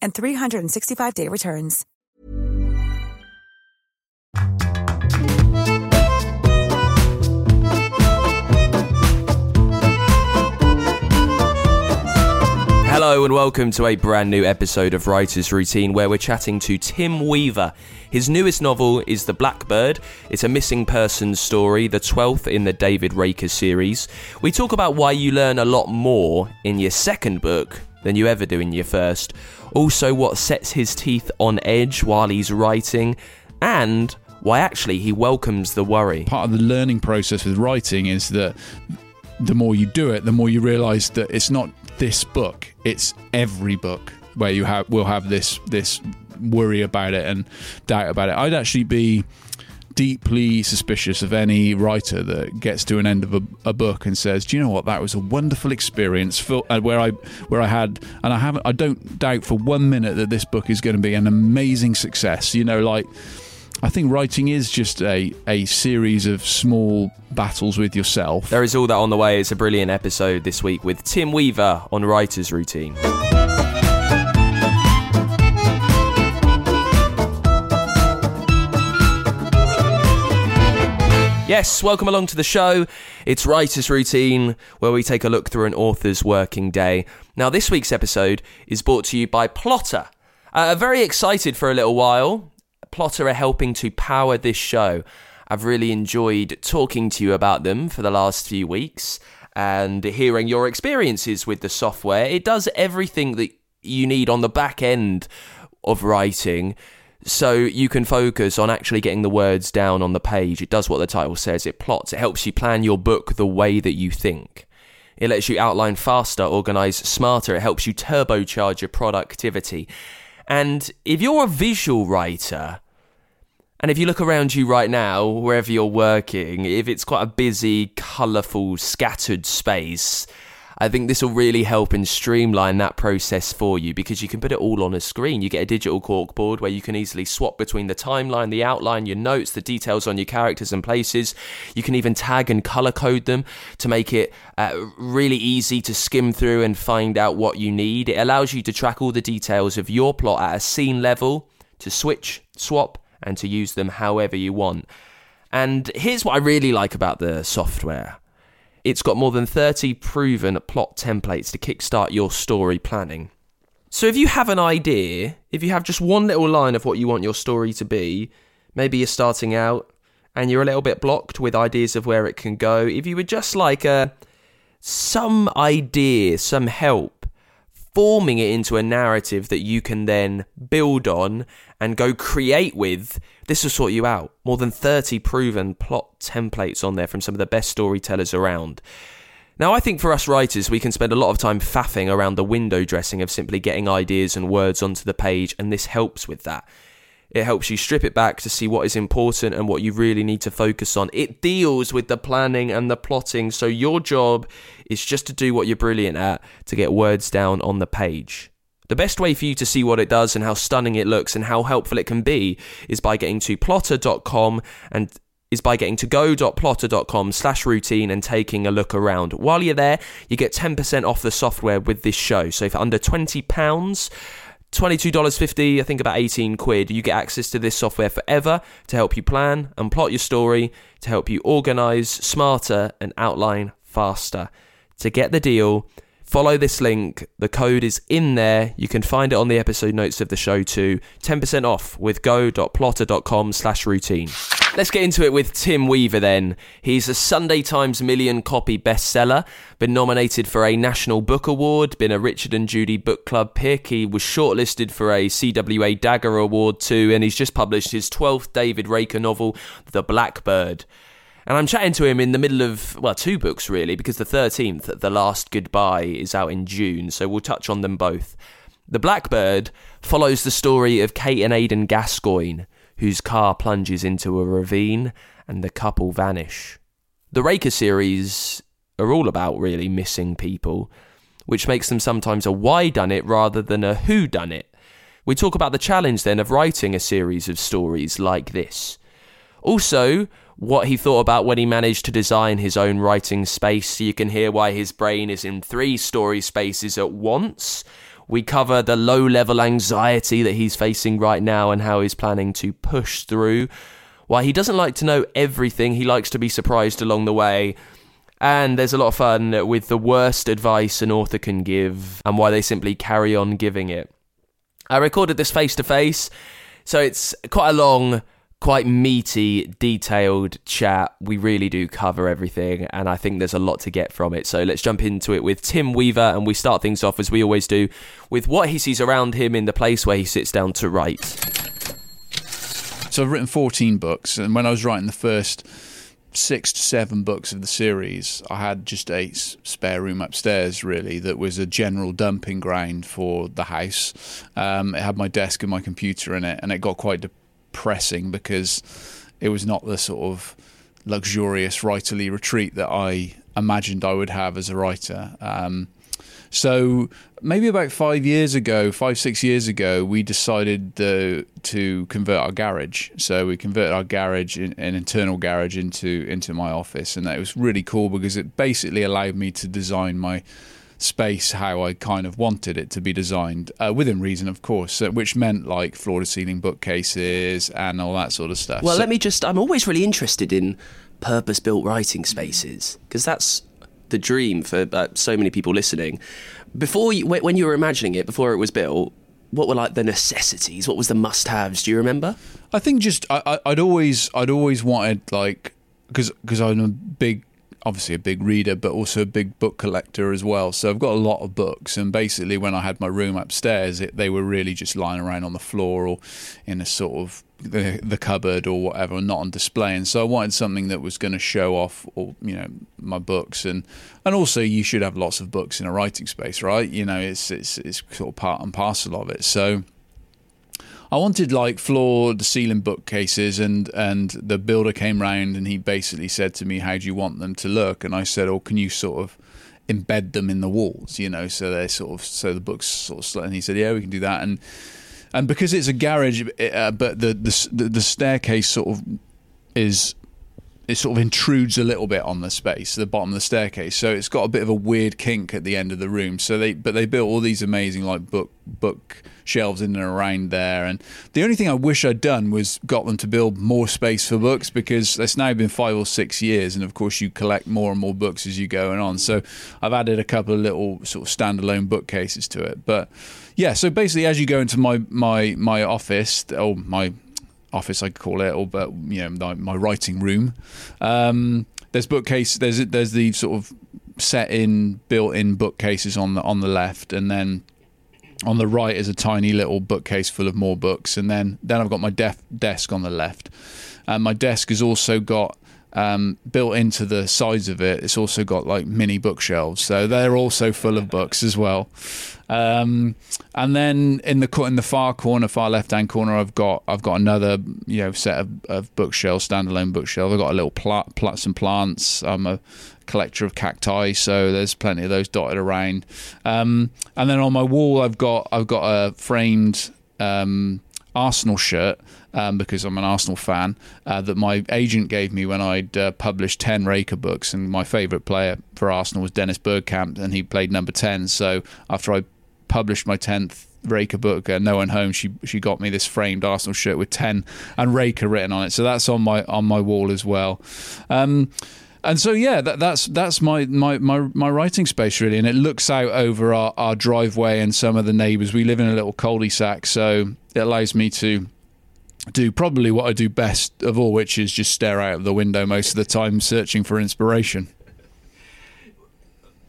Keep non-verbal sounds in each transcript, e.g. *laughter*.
and 365-day returns. Hello and welcome to a brand new episode of Writer's Routine where we're chatting to Tim Weaver. His newest novel is The Blackbird. It's a missing persons story, the 12th in the David Raker series. We talk about why you learn a lot more in your second book than you ever do in your first. Also, what sets his teeth on edge while he's writing, and why actually he welcomes the worry. part of the learning process with writing is that the more you do it, the more you realize that it's not this book; it's every book where you have will have this this worry about it and doubt about it. I'd actually be deeply suspicious of any writer that gets to an end of a, a book and says, "Do you know what? That was a wonderful experience." For, uh, where I where I had, and I haven't, I don't doubt for one minute that this book is going to be an amazing success. You know, like. I think writing is just a, a series of small battles with yourself. There is all that on the way. It's a brilliant episode this week with Tim Weaver on Writer's Routine. Yes, welcome along to the show. It's Writer's Routine, where we take a look through an author's working day. Now, this week's episode is brought to you by Plottr. Uh, very excited for a little while. Plottr are helping to power this show. I've really enjoyed talking to you about them for the last few weeks and hearing your experiences with the software. It does everything that you need on the back end of writing so you can focus on actually getting the words down on the page. It does what the title says, it plots, it helps you plan your book the way that you think. It lets you outline faster, organize smarter, it helps you turbocharge your productivity. And if you're a visual writer, and if you look around you right now, wherever you're working, if it's quite a busy, colourful, scattered space, I think this will really help and streamline that process for you because you can put it all on a screen. You get a digital corkboard where you can easily swap between the timeline, the outline, your notes, the details on your characters and places. You can even tag and color code them to make it uh, really easy to skim through and find out what you need. It allows you to track all the details of your plot at a scene level, to switch, swap, and to use them however you want. And here's what I really like about the software. It's got more than 30 proven plot templates to kickstart your story planning. So if you have an idea, if you have just one little line of what you want your story to be, maybe you're starting out and you're a little bit blocked with ideas of where it can go, if you were just like a some idea, some help forming it into a narrative that you can then build on and go create with, this will sort you out. More than 30 proven plot templates on there from some of the best storytellers around. Now, I think for us writers, we can spend a lot of time faffing around the window dressing of simply getting ideas and words onto the page, and this helps with that. It helps you strip it back to see what is important and what you really need to focus on. It deals with the planning and the plotting, so your job is just to do what you're brilliant at to get words down on the page. The best way for you to see what it does and how stunning it looks and how helpful it can be is by getting to plottr.com and is by getting to go.plottr.com slash routine and taking a look around. While you're there, you get 10% off the software with this show. So for under £20, $22.50, I think about 18 quid, you get access to this software forever to help you plan and plot your story, to help you organize smarter and outline faster. To get the deal, Follow this link. The code is in there. You can find it on the episode notes of the show too. 10% off with go.plottr.com slash routine. Let's get into it with Tim Weaver then. He's a Sunday Times million copy bestseller, been nominated for a National Book Award, been a Richard and Judy Book Club pick. He was shortlisted for a CWA Dagger Award too, and he's just published his 12th David Raker novel, The Blackbird. And I'm chatting to him in the middle of, well, two books really, because the 13th, The Last Goodbye, is out in June, so we'll touch on them both. The Blackbird follows the story of Cate and Aidan Gascoigne, whose car plunges into a ravine and the couple vanish. The Raker series are all about really missing people, which makes them sometimes a why done it rather than a who done it. We talk about the challenge then of writing a series of stories like this. Also, what he thought about when he managed to design his own writing space, so you can hear why his brain is in three story spaces at once. We cover the low level anxiety that he's facing right now and how he's planning to push through. Why he doesn't like to know everything, he likes to be surprised along the way. And there's a lot of fun with the worst advice an author can give and why they simply carry on giving it. I recorded this face to face, so it's quite a long quite meaty, detailed chat. We really do cover everything, and I think there's a lot to get from it. So let's jump into it with Tim Weaver, and we start things off as we always do with what he sees around him in the place where he sits down to write. So I've written 14 books, and when I was writing the first six to seven books of the series, I had just a spare room upstairs, really, that was a general dumping ground for the house. Um, it had my desk and my computer in it, and it got quite pressing because it was not the sort of luxurious writerly retreat that I imagined I would have as a writer. Um, so maybe about five years ago, five six years ago, we decided the, to convert our garage. So we converted our garage, an internal garage, into into my office, and that was really cool because it basically allowed me to design my space how I kind of wanted it to be designed, uh, within reason, of course, uh, which meant like floor to ceiling bookcases and all that sort of stuff. Well, so, let me just, I'm always really interested in purpose built writing spaces because that's the dream for uh, so many people listening. Before you, when you were imagining it, before it was built, what were like the necessities? What was the must-haves? Do you remember? I think just I, would always I'd always wanted like because because I'm a big obviously a big reader, but also a big book collector as well. So I've got a lot of books. And basically, when I had my room upstairs, it, they were really just lying around on the floor or in a sort of the, the cupboard or whatever, not on display. And so I wanted something that was going to show off, all, you know, my books. And and also, you should have lots of books in a writing space, right? You know, it's it's it's sort of part and parcel of it. So. I wanted like floor ceiling bookcases, and and the builder came round and he basically said to me, "How do you want them to look?" And I said, "Oh, can you sort of embed them in the walls, you know, so they're sort of so the books sort of." And he said, "Yeah, we can do that." And and because it's a garage, uh, but the, the the staircase sort of is it sort of intrudes a little bit on the space, the bottom of the staircase. So it's got a bit of a weird kink at the end of the room. So they, but they built all these amazing like book book shelves in and around there. And the only thing I wish I'd done was got them to build more space for books because it's now been five or six years, and of course you collect more and more books as you go on. So I've added a couple of little sort of standalone bookcases to it, but. Yeah, so basically, as you go into my my my office or my office, I call it, or but you know, my, my writing room. Um, there's bookcase. There's there's the sort of set in built-in bookcases on the on the left, and then on the right is a tiny little bookcase full of more books, and then then I've got my def- desk on the left. And my desk has also got um, built into the sides of it. It's also got like mini bookshelves, so they're also full of books as well. Um, and then in the in the far corner, far left hand corner, I've got I've got another you know set of, of bookshelves, standalone bookshelf. I've got a little plant, plant some plants. I'm a collector of cacti, so there's plenty of those dotted around. Um, and then on my wall, I've got I've got a framed um, Arsenal shirt um, because I'm an Arsenal fan uh, that my agent gave me when I'd uh, published 10 Raker books. And my favourite player for Arsenal was Dennis Bergkamp, and he played number 10. So after I published my 10th Raker book, uh, No One Home, she she got me this framed Arsenal shirt with 10 and Raker written on it. So that's on my on my wall as well. Um, and so yeah, that, that's that's my, my my my writing space really, and it looks out over our, our driveway and some of the neighbours. We live in a little cul-de-sac, so it allows me to do probably what I do best of all, which is just stare out of the window most of the time, searching for inspiration.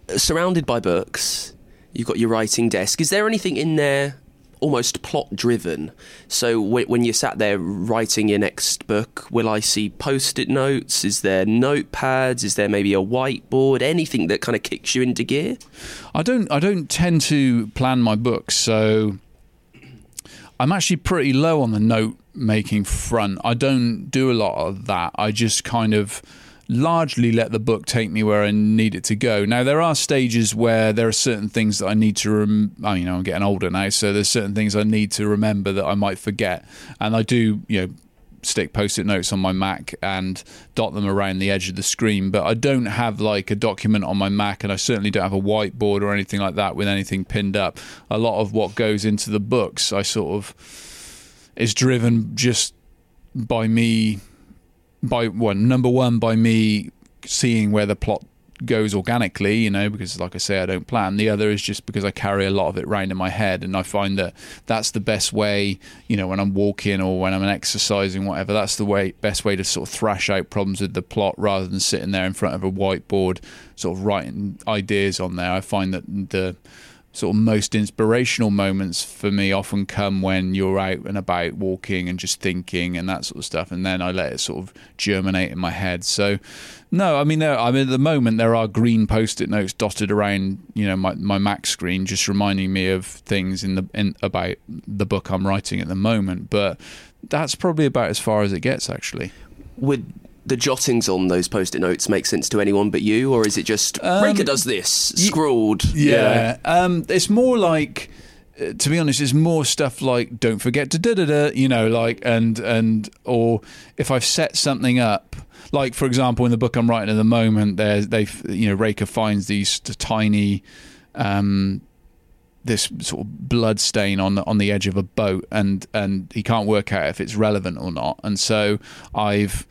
Surrounded by books, you've got your writing desk. Is there anything in there almost plot driven? So when you sat there writing your next book, will I see post it notes? Is there notepads? Is there maybe a whiteboard? Anything that kind of kicks you into gear? I don't. I don't tend to plan my books, so I'm actually pretty low on the note making front. I don't do a lot of that. I just kind of largely let the book take me where I need it to go. Now there are stages where there are certain things that I need to. Rem- oh, I mean, I'm getting older now, so there's certain things I need to remember that I might forget, and I do, you know, stick post-it notes on my Mac and dot them around the edge of the screen. But I don't have like a document on my Mac, and I certainly don't have a whiteboard or anything like that with anything pinned up. A lot of what goes into the books, I sort of is driven just by me by one number one by me seeing where the plot goes organically, you know, because like I say, I don't plan. The other is just because I carry a lot of it around in my head, and I find that that's the best way, you know, when I'm walking or when I'm exercising, whatever. That's the way best way to sort of thrash out problems with the plot rather than sitting there in front of a whiteboard, sort of writing ideas on there. I find that the sort of most inspirational moments for me often come when you're out and about walking and just thinking and that sort of stuff and then I let it sort of germinate in my head so no I mean there I mean at the moment there are green post-it notes dotted around you know my, my Mac screen just reminding me of things in the in about the book I'm writing at the moment but that's probably about as far as it gets actually would the jottings on those post-it notes make sense to anyone but you, or is it just um, Raker does this scrawled? Yeah, yeah. Um, it's more like. Uh, to be honest, it's more stuff like "Don't forget to da da da," you know, like and and or if I've set something up, like for example, in the book I'm writing at the moment, there's they you know Raker finds these tiny um, this sort of blood stain on the, on the edge of a boat, and and he can't work out if it's relevant or not. And so I've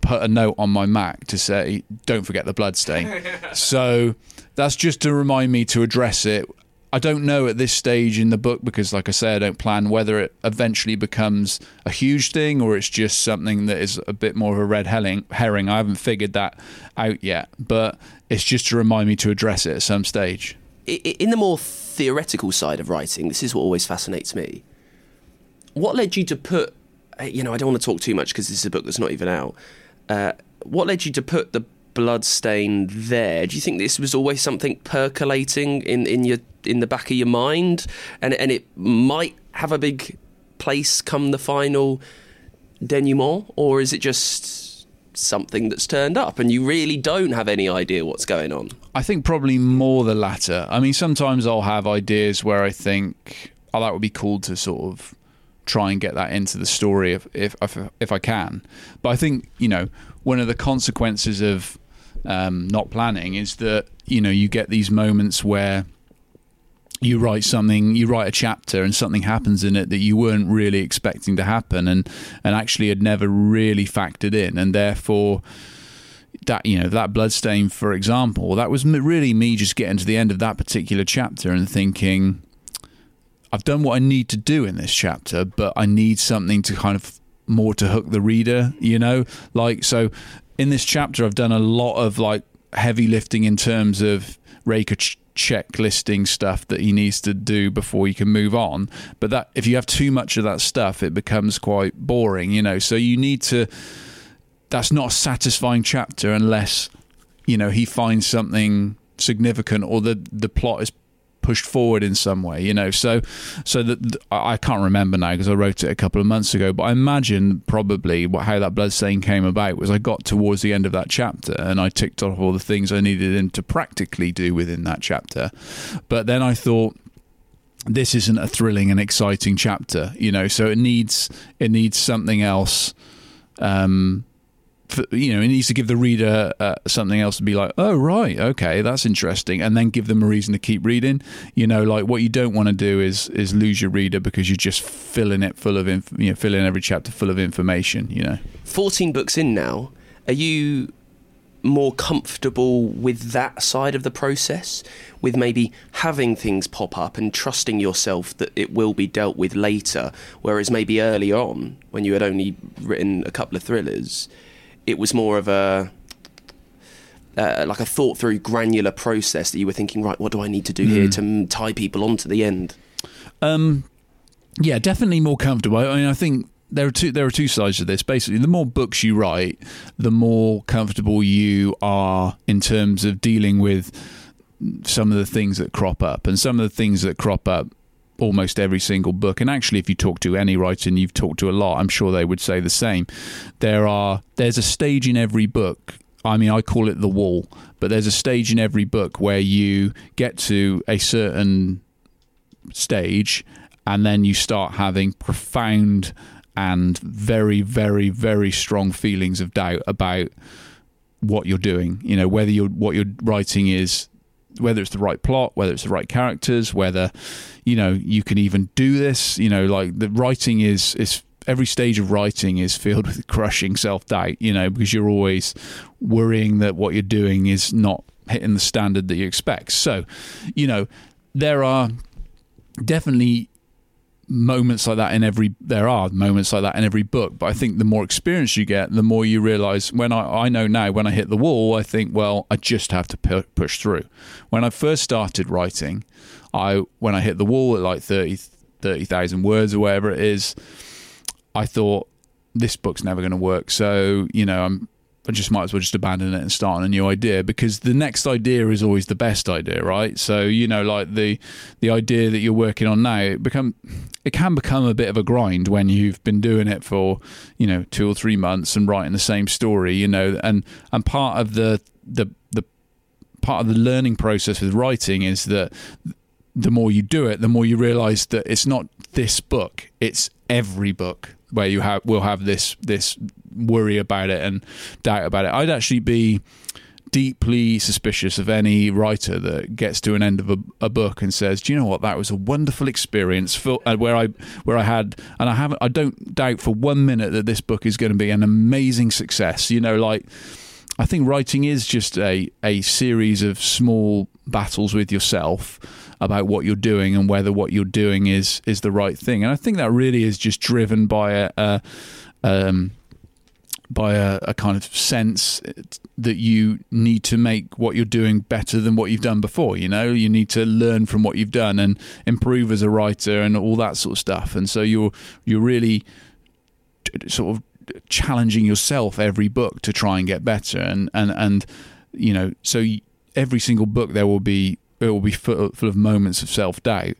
put a note on my Mac to say, "Don't forget the blood stain." *laughs* so that's just to remind me to address it. I don't know at this stage in the book because, like I say, I don't plan whether it eventually becomes a huge thing or it's just something that is a bit more of a red herring. I haven't figured that out yet, but it's just to remind me to address it at some stage. In the more theoretical side of writing, this is what always fascinates me. What led you to put, you know, I don't want to talk too much because this is a book that's not even out uh, what led you to put the blood stain there? Do you think this was always something percolating in, in your in the back of your mind, and and it might have a big place come the final denouement, or is it just something that's turned up and you really don't have any idea what's going on? I think probably more the latter. I mean, sometimes I'll have ideas where I think, oh, that would be cool to sort of try and get that into the story if if if, if I can. But I think you know one of the consequences of um, not planning is that you know you get these moments where you write something, you write a chapter, and something happens in it that you weren't really expecting to happen, and and actually had never really factored in, and therefore that you know that bloodstain, for example, that was really me just getting to the end of that particular chapter and thinking, I've done what I need to do in this chapter, but I need something to kind of more to hook the reader, you know? Like, so in this chapter, I've done a lot of like heavy lifting in terms of ch- checklisting stuff that he needs to do before he can move on. But that if you have too much of that stuff, it becomes quite boring, you know? So you need to, that's not a satisfying chapter unless, you know, he finds something significant or the, the plot is pushed forward in some way, you know. So, so that I can't remember now because I wrote it a couple of months ago. But I imagine probably what, how that blood stain came about was I got towards the end of that chapter and I ticked off all the things I needed him to practically do within that chapter. But then I thought this isn't a thrilling and exciting chapter, you know. So it needs it needs something else. Um, you know, it needs to give the reader uh, something else to be like, oh right, okay, that's interesting, and then give them a reason to keep reading. You know, like what you don't want to do is is lose your reader because you're just filling it full of, inf- you know, filling every chapter full of information. You know, fourteen books in now. Are you more comfortable with that side of the process, with maybe having things pop up and trusting yourself that it will be dealt with later. Whereas maybe early on, when you had only written a couple of thrillers, it was more of a uh, like a thought through granular process that you were thinking, right, what do I need to do here to mm, tie people onto the end? Um, yeah, definitely more comfortable. I mean, I think there are two there are two sides to this. Basically, the more books you write, the more comfortable you are in terms of dealing with some of the things that crop up, and some of the things that crop up almost every single book. And actually, if you talk to any writer, and you've talked to a lot, I'm sure they would say the same. There are there's a stage in every book. I mean, I call it the wall, but there's a stage in every book where you get to a certain stage and then you start having profound and very, very, very strong feelings of doubt about what you're doing. You know, whether you're what you're writing is whether it's the right plot, whether it's the right characters, whether you know you can even do this. You know, like the writing is is every stage of writing is filled *laughs* with crushing self doubt. You know, because you're always worrying that what you're doing is not hitting the standard that you expect. So, you know, there are definitely moments like that in every there are moments like that in every book but i think the more experience you get the more you realize when i i know now when i hit the wall i think well i just have to pu- push through. When i first started writing i when i hit the wall at like 30 30,000 words or whatever it is i thought this book's never going to work. So you know i'm I just might as well just abandon it and start on a new idea because the next idea is always the best idea, right? So you know, like the the idea that you're working on now, it become it can become a bit of a grind when you've been doing it for you know two or three months and writing the same story, you know, and and part of the the the part of the learning process with writing is that the more you do it, the more you realize that it's not this book, it's every book where you have will have this this worry about it and doubt about it. I'd actually be deeply suspicious of any writer that gets to an end of a, a, book and says, "Do you know what? That was a wonderful experience." For, uh, where I where I had, and I haven't, I don't doubt for one minute that this book is going to be an amazing success. You know, like I think writing is just a a series of small battles with yourself about what you're doing and whether what you're doing is is the right thing. And I think that really is just driven by a, a um, by a, a, kind of sense that you need to make what you're doing better than what you've done before. You know, you need to learn from what you've done and improve as a writer and all that sort of stuff. And so you're you're really sort of challenging yourself every book to try and get better. And and and you know, so every single book there will be it will be full, full of moments of self doubt.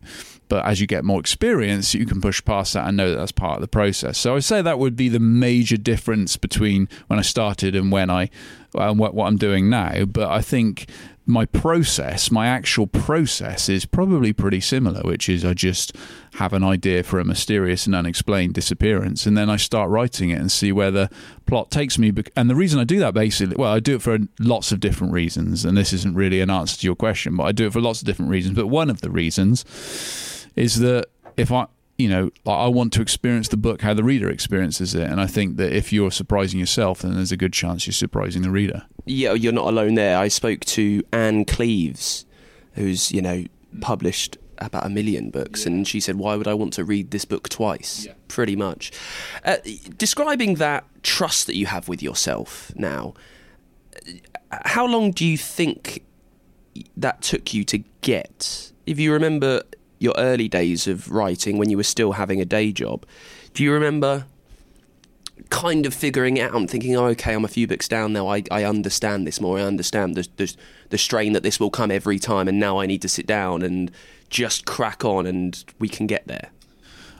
But as you get more experience, you can push past that and know that that's part of the process. So I say that would be the major difference between when I started and when I and what, what I'm doing now. But I think my process, my actual process, is probably pretty similar, which is I just have an idea for a mysterious and unexplained disappearance, and then I start writing it and see where the plot takes me. And the reason I do that basically, well, I do it for lots of different reasons, and this isn't really an answer to your question, but I do it for lots of different reasons. But one of the reasons is that if I you know, I want to experience the book how the reader experiences it, and I think that if you're surprising yourself, then there's a good chance you're surprising the reader. Yeah, you're not alone there. I spoke to Ann Cleeves, who's you know published about a million books, yeah. and she said, "Why would I want to read this book twice?" Yeah. Pretty much. Uh, describing that trust that you have with yourself now, how long do you think that took you to get? If you remember your early days of writing when you were still having a day job, do you remember kind of figuring it out and thinking, oh, okay, I'm a few books down now. I, I understand this more. I understand the, the, the strain that this will come every time, and now I need to sit down and just crack on, and we can get there.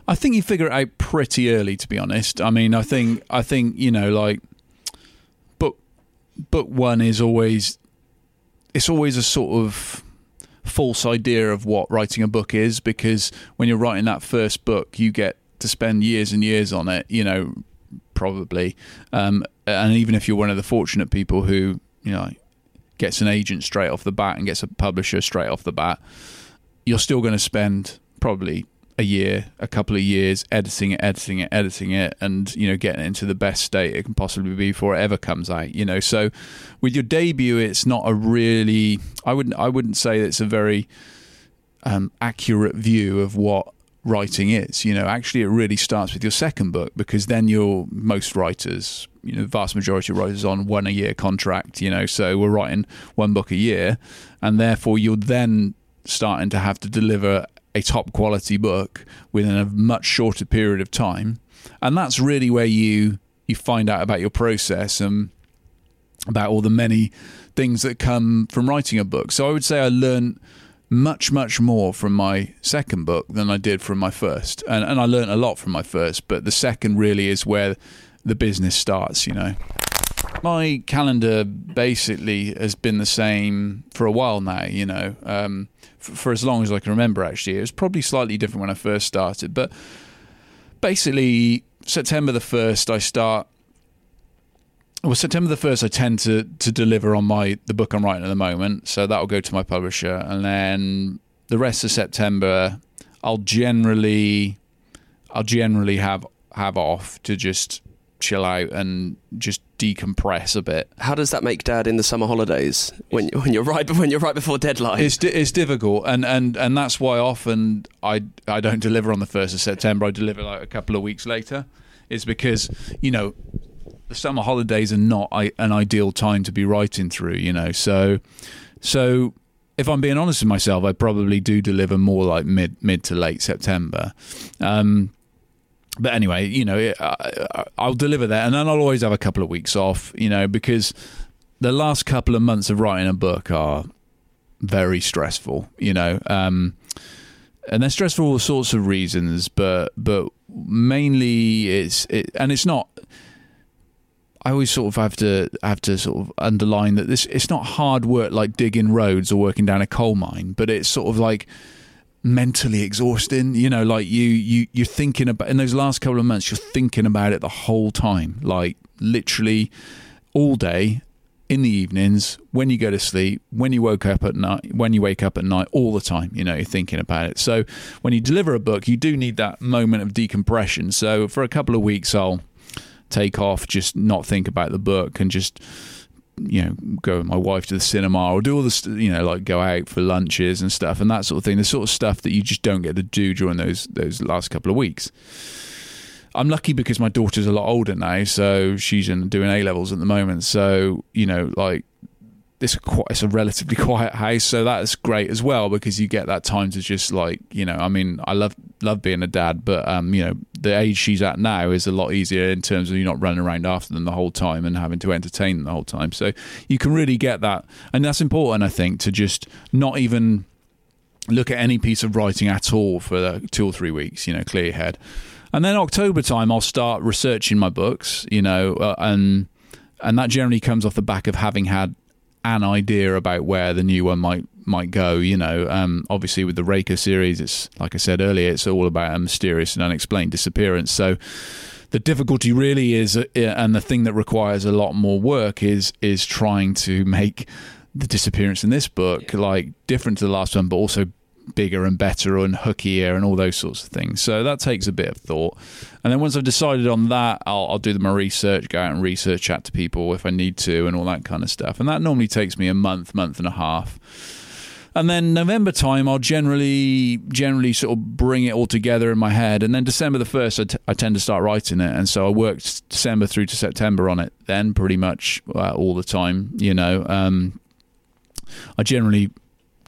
I think you figure it out pretty early, to be honest. I mean, I think I think you know, like book book one is always it's always a sort of false idea of what writing a book is because when you're writing that first book, you get to spend years and years on it, you know, probably. Um, and even if you're one of the fortunate people who, you know, gets an agent straight off the bat and gets a publisher straight off the bat, you're still going to spend probably a year, a couple of years, editing it, editing it, editing it, and you know getting it into the best state it can possibly be before it ever comes out. You know, so with your debut, it's not a really. I wouldn't. I wouldn't say it's a very um, accurate view of what writing is. You know, actually, it really starts with your second book because then you're most writers. You know, the vast majority of writers on one a year contract. You know, so we're writing one book a year, and therefore you're then starting to have to deliver a top quality book within a much shorter period of time. And that's really where you you find out about your process and about all the many things that come from writing a book. So I would say I learned much, much more from my second book than I did from my first. And and I learned a lot from my first, but the second really is where the business starts, you know. My calendar basically has been the same for a while now, you know. Um, for as long as I can remember. Actually, it was probably slightly different when I first started, but basically September the first, I start. Well, September the first, I tend to to deliver on my the book I'm writing at the moment, so that will go to my publisher, and then the rest of September, I'll generally, I'll generally have have off to just chill out and just decompress a bit. How does that make Dad in the summer holidays when when you're right when you're right before deadline? It's it's difficult, and, and, and that's why often I I don't deliver on the first of September. I deliver like a couple of weeks later. It's because you know the summer holidays are not an ideal time to be writing through. You know, so so if I'm being honest with myself, I probably do deliver more like mid mid to late September. Um, but anyway, you know, I'll deliver that, and then I'll always have a couple of weeks off, you know, because the last couple of months of writing a book are very stressful, you know, um, and they're stressful for all sorts of reasons, but but mainly it's it, and it's not. I always sort of have to have to sort of underline that this it's not hard work like digging roads or working down a coal mine, but it's sort of like mentally exhausting. You know, like you you you're thinking about in those last couple of months, you're thinking about it the whole time, like literally all day. In the evenings, when you go to sleep, when you woke up at night, when you wake up at night, all the time, you know, you're thinking about it. So when you deliver a book, you do need that moment of decompression. So for a couple of weeks, I'll take off, just not think about the book, and just you know, go with my wife to the cinema or do all this, you know, like go out for lunches and stuff and that sort of thing. The sort of stuff that you just don't get to do during those those last couple of weeks. I'm lucky because my daughter's a lot older now, so she's in doing A levels at the moment. So you know, like this quite it's a relatively *laughs* quiet house, so that's great as well because you get that time to just like you know. I mean, I love love being a dad, but um, you know, the age she's at now is a lot easier in terms of you not running around after them the whole time and having to entertain them the whole time. So you can really get that, and that's important, I think, to just not even look at any piece of writing at all for two or three weeks. You know, clear head, and then October time, I'll start researching my books. You know, uh, and and that generally comes off the back of having had an idea about where the new one might might go. You know, um, obviously with the Raker series, it's like I said earlier, it's all about a mysterious and unexplained disappearance. So the difficulty really is, uh, and the thing that requires a lot more work is is trying to make the disappearance in this book like different to the last one, but also bigger and better and hookier and all those sorts of things. So that takes a bit of thought. And then once I've decided on that, I'll, I'll do my research, go out and research, chat to people if I need to, and all that kind of stuff. And that normally takes me a month, month and a half. And then November time, I'll generally generally sort of bring it all together in my head. And then December the first, I, t- I tend to start writing it. And so I worked December through to September on it. Then pretty much uh, all the time, you know. Um, I generally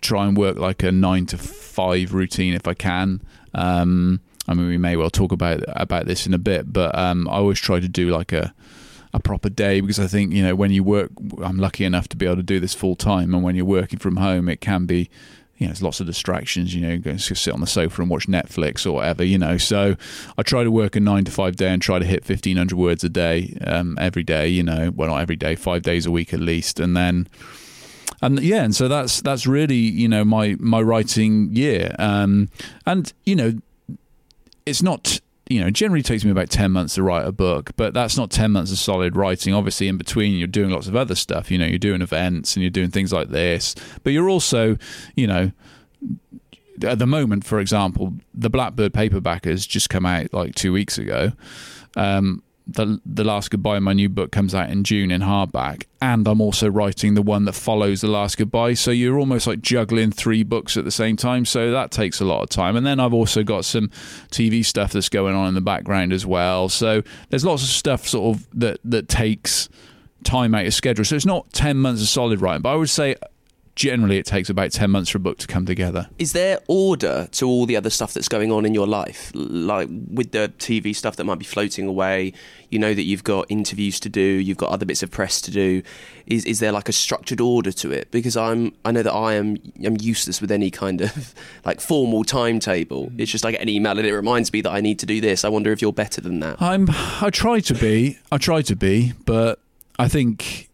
try and work like a nine to five routine if I can. Um, I mean, we may well talk about about this in a bit, but um, I always try to do like a a proper day because I think you know when you work, I'm lucky enough to be able to do this full time, and when you're working from home, it can be. You know, there's lots of distractions. You know, and sit on the sofa and watch Netflix or whatever. You know, so I try to work a nine to five day and try to hit fifteen hundred words a day um, every day. You know, well not every day, five days a week at least, and then and yeah, and so that's that's really you know my my writing year, um, and you know it's not you know generally takes me about 10 months to write a book but that's not 10 months of solid writing. Obviously in between you're doing lots of other stuff. You know you're doing events and you're doing things like this. But you're also you know at the moment, for example, the Blackbird paperback has just come out like two weeks ago. Um, the the last goodbye my new book comes out in June in hardback and I'm also writing the one that follows the last goodbye so you're almost like juggling three books at the same time so that takes a lot of time. And then I've also got some TV stuff that's going on in the background as well so there's lots of stuff sort of that that takes time out of schedule. So it's not 10 months of solid writing but I would say generally it takes about 10 months for a book to come together. Is there order to all the other stuff that's going on in your life? Like with the TV stuff that might be floating away, you know that you've got interviews to do, you've got other bits of press to do. Is is there like a structured order to it? Because I'm I know that I am I'm useless with any kind of *laughs* like formal timetable. Mm. It's just I get an email and it reminds me that I need to do this. I wonder if you're better than that. I'm I try to be. I try to be, but I think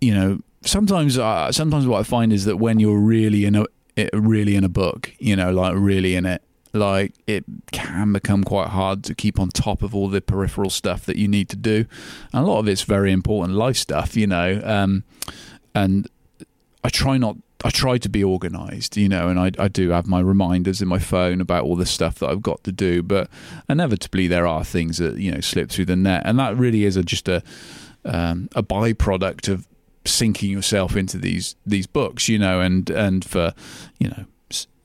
you know sometimes uh, sometimes what I find is that when you're really in a really in a book, you know, like really in it, like it can become quite hard to keep on top of all the peripheral stuff that you need to do. And a lot of it's very important life stuff, you know. Um, and I try not I try to be organized, you know, and I, I do have my reminders in my phone about all the stuff that I've got to do, but inevitably there are things that, you know, slip through the net. And that really is a, just a, um, a byproduct of sinking yourself into these these books, you know, and and for you know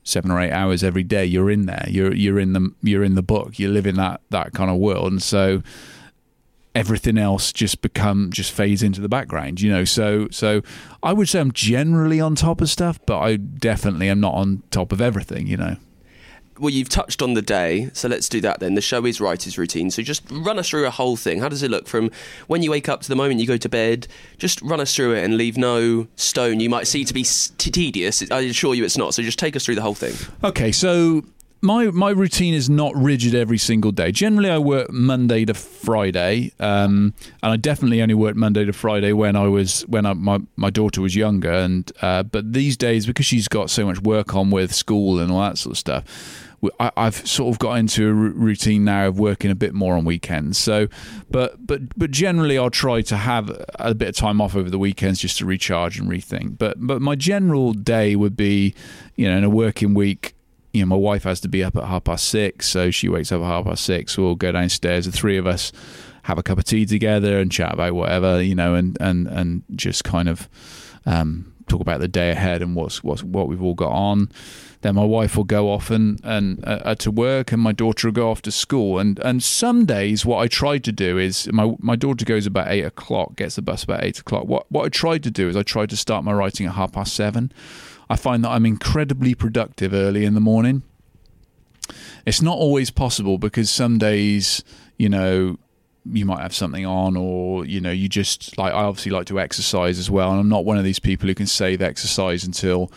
seven or eight hours every day, you're in there. You're you're in the you're in the book. You live in that that kind of world, and so everything else just become just fades into the background you know so so i would say i'm generally on top of stuff but i definitely am not on top of everything you know well, you've touched on the day, so let's do that then. The show is writer's routine, so just run us through a whole thing. How does it look from when you wake up to the moment you go to bed? Just run us through it and leave no stone you might see to be tedious. I assure you it's not. So just take us through the whole thing. Okay, so my my routine is not rigid every single day. Generally, I work Monday to Friday, um, and I definitely only worked Monday to Friday when I was when I, my my daughter was younger. And uh, but these days, because she's got so much work on with school and all that sort of stuff, I, have sort of got into a routine now of working a bit more on weekends. So, but but but generally, I'll try to have a bit of time off over the weekends just to recharge and rethink. But but my general day would be, you know, in a working week you know, my wife has to be up at half past six, so she wakes up at half past six. We'll go downstairs, the three of us have a cup of tea together and chat about whatever, you know, and and and just kind of um, talk about the day ahead and what's what's what we've all got on. Then my wife will go off and and uh, uh to work, and my daughter will go off to school. And and some days, what I try to do is my my daughter goes about eight o'clock, gets the bus about eight o'clock. What what I try to do is I try to start my writing at half past seven I find that I'm incredibly productive early in the morning. It's not always possible because some days, you know, you might have something on or you know you just like I obviously like to exercise as well and I'm not one of these people who can save exercise until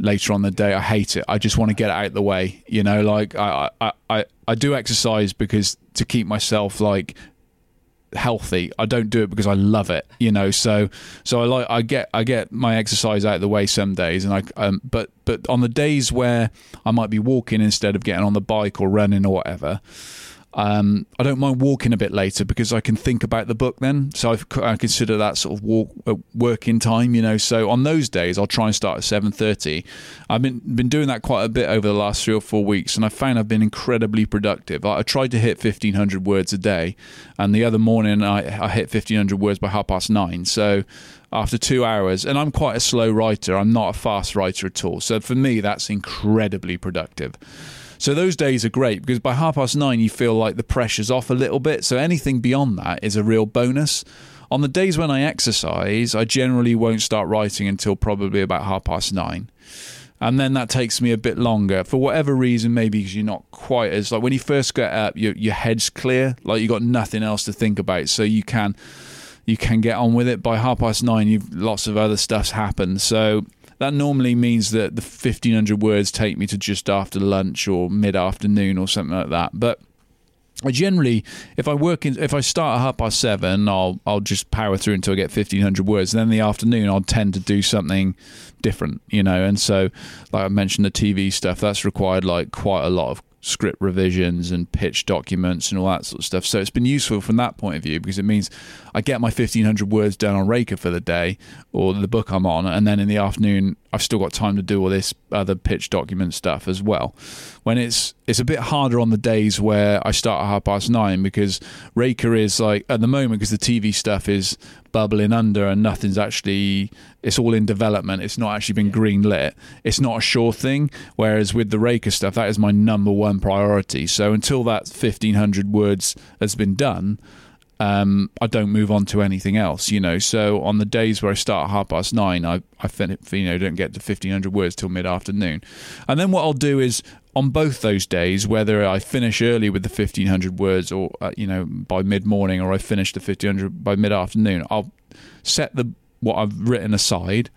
later on the day I hate it I just want to get it out of the way you know like I I, I, I do exercise because to keep myself like healthy. I don't do it because I love it, you know. So so I like I get I get my exercise out of the way some days, and I um, but but on the days where I might be walking instead of getting on the bike or running or whatever, um, I don't mind walking a bit later because I can think about the book then. So I've, i consider that sort of walk uh, working time, you know. So on those days, I'll try and start at seven thirty. I've been been doing that quite a bit over the last three or four weeks, and I found I've been incredibly productive. I, I tried to hit fifteen hundred words a day, and the other morning I, I hit fifteen hundred words by half past nine. So after two hours, and I'm quite a slow writer. I'm not a fast writer at all. So for me, that's incredibly productive. So those days are great because by half past nine, you feel like the pressure's off a little bit. So anything beyond that is a real bonus. On the days when I exercise, I generally won't start writing until probably about half past nine. And then that takes me a bit longer for whatever reason, maybe because you're not quite as like when you first get up, your your head's clear, like you got nothing else to think about, so you can you can get on with it. By half past nine, you've lots of other stuff's happened, so that normally means that the 1500 words take me to just after lunch or mid afternoon or something like that. But I generally, if I work in, if I start at half past seven, I'll I'll just power through until I get fifteen hundred words. And then in the afternoon, I'll tend to do something different, you know. And so, like I mentioned, the TV stuff that's required like quite a lot of script revisions and pitch documents and all that sort of stuff. So it's been useful from that point of view because it means I get my 1500 words done on Raker for the day or the book I'm on, and then in the afternoon I've still got time to do all this other pitch document stuff as well. When it's it's a bit harder on the days where I start at half past nine because Raker is like at the moment because the TV stuff is bubbling under and nothing's actually it's all in development. It's not actually been green lit. It's not a sure thing. Whereas with the Raker stuff, that is my number one priority. So until that fifteen hundred words has been done um, I don't move on to anything else, you know. So on the days where I start at half past nine, I, I fin- you know don't get to fifteen hundred words till mid afternoon, and then what I'll do is on both those days, whether I finish early with the fifteen hundred words or uh, you know by mid morning, or I finish the fifteen hundred by mid afternoon, I'll set the what I've written aside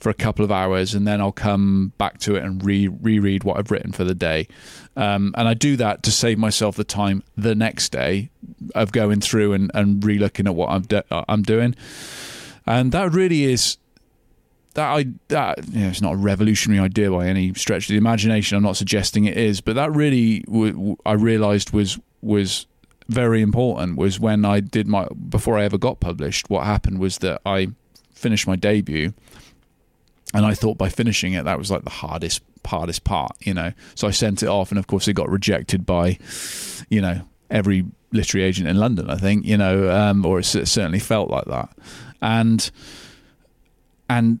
for a couple of hours, and then I'll come back to it and re reread what I've written for the day. Um, and I do that to save myself the time the next day of going through and, and re-looking at what I'm do- I'm doing. And that really is that I that you know, it's not a revolutionary idea by any stretch of the imagination. I'm not suggesting it is, but that really I realised was was very important. Was when I did my before I ever got published. What happened was that I finished my debut and I thought by finishing it that was like the hardest hardest part, you know. So I sent it off, and of course it got rejected by, you know, every literary agent in London. I think, you know, um, or it certainly felt like that, and and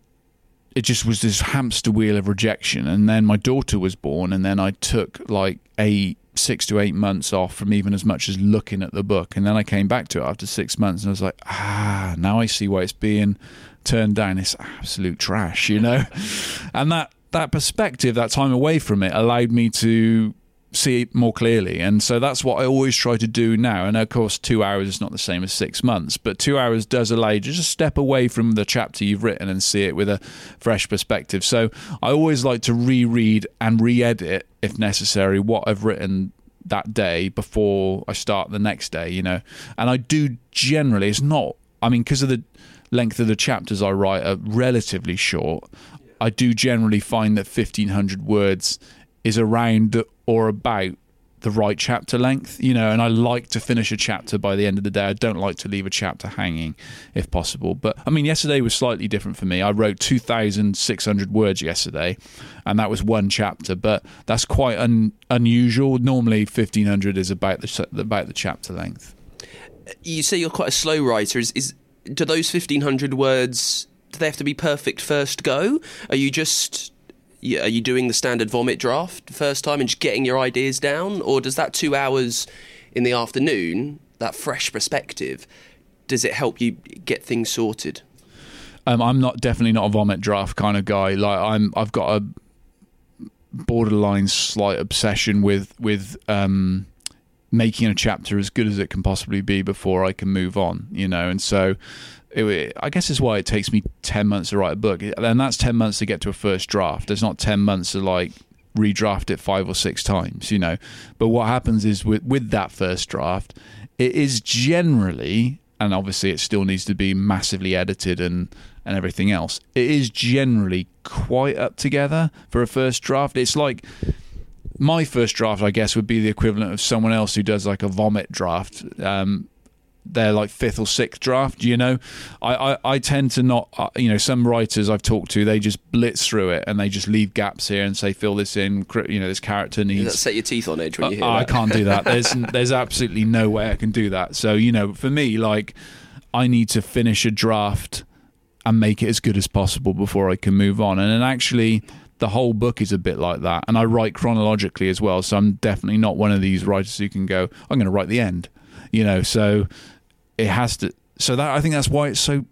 it just was this hamster wheel of rejection. And then my daughter was born, and then I took like eight six to eight months off from even as much as looking at the book. And then I came back to it after six months and I was like, ah, now I see why it's being turned down. It's absolute trash, you know? *laughs* and that, that perspective, that time away from it, allowed me to see it more clearly. And so that's what I always try to do now. And of course, two hours is not the same as six months, but two hours does allow you to just step away from the chapter you've written and see it with a fresh perspective. So I always like to reread and re edit, if necessary, what I've written that day before I start the next day, you know. And I do generally, it's not, I mean, because of the length of the chapters I write are relatively short. I do generally find that 1500 words is around or about the right chapter length, you know, and I like to finish a chapter by the end of the day. I don't like to leave a chapter hanging if possible. But I mean, yesterday was slightly different for me. I wrote 2,600 words yesterday, and that was one chapter, but that's quite un- unusual. Normally, 1,500 is about the, about the chapter length. You say you're quite a slow writer. Is, is Do those 1,500 words, do they have to be perfect first go? Are you just are you doing the standard vomit draft first time and just getting your ideas down, or does that two hours in the afternoon, that fresh perspective, does it help you get things sorted? Um, I'm not definitely not a vomit draft kind of guy. Like I'm, I've got a borderline slight obsession with with um, making a chapter as good as it can possibly be before I can move on. You know, and so it, I guess is why it takes me 10 months to write a book. And that's 10 months to get to a first draft. It's not 10 months to like redraft it five or six times, you know. But what happens is with, with that first draft, it is generally, and obviously it still needs to be massively edited and, and everything else, it is generally quite up together for a first draft. It's like my first draft, I guess, would be the equivalent of someone else who does like a vomit draft. Um, their like fifth or sixth draft. You know, I, I, I tend to not. Uh, you know, some writers I've talked to, they just blitz through it and they just leave gaps here and say fill this in. You know, this character needs. Set your teeth on edge when you hear uh? I can't do that. There's *laughs* there's absolutely no way I can do that. So you know, for me, like I need to finish a draft and make it as good as possible before I can move on. And then actually. The whole book is a bit like that, and I write chronologically as well. So I'm definitely not one of these writers who can go, "I'm going to write the end." you know so it has to so that i think that's why it's so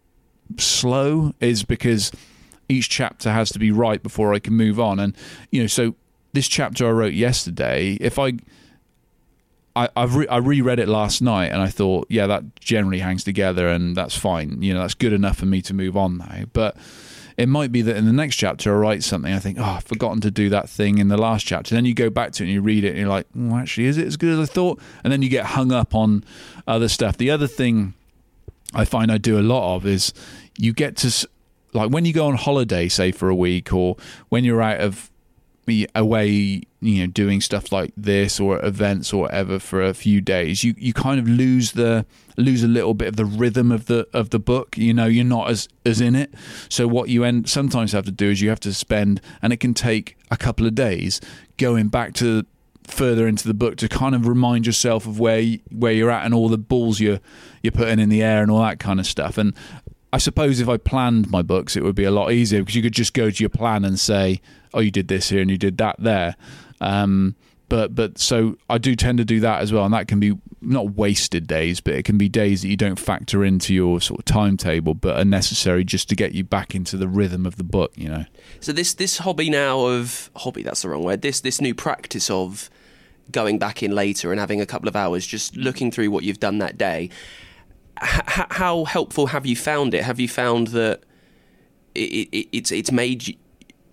slow is because each chapter has to be right before i can move on and you know so this chapter i wrote yesterday if i I, I've re- I reread it last night and I thought, yeah, that generally hangs together and that's fine. You know, that's good enough for me to move on now. But it might be that in the next chapter I write something, I think, oh, I've forgotten to do that thing in the last chapter. Then you go back to it and you read it and you're like, oh, actually, is it as good as I thought? And then you get hung up on other stuff. The other thing I find I do a lot of is you get to, like, when you go on holiday, say for a week, or when you're out of away, you know, doing stuff like this or events or whatever for a few days, you, you kind of lose the lose a little bit of the rhythm of the of the book. You know, you're not as as in it. So what you end sometimes have to do is you have to spend, and it can take a couple of days going back to further into the book to kind of remind yourself of where you, where you're at and all the balls you're you're putting in the air and all that kind of stuff. And I suppose if I planned my books, it would be a lot easier because you could just go to your plan and say, "Oh, you did this here and you did that there." Um, but but so I do tend to do that as well, and that can be not wasted days, but it can be days that you don't factor into your sort of timetable, but are necessary just to get you back into the rhythm of the book. You know. So this this hobby now of hobby that's the wrong word. This this new practice of going back in later and having a couple of hours just looking through what you've done that day h- how helpful have you found it? Have you found that it, it, it's it's made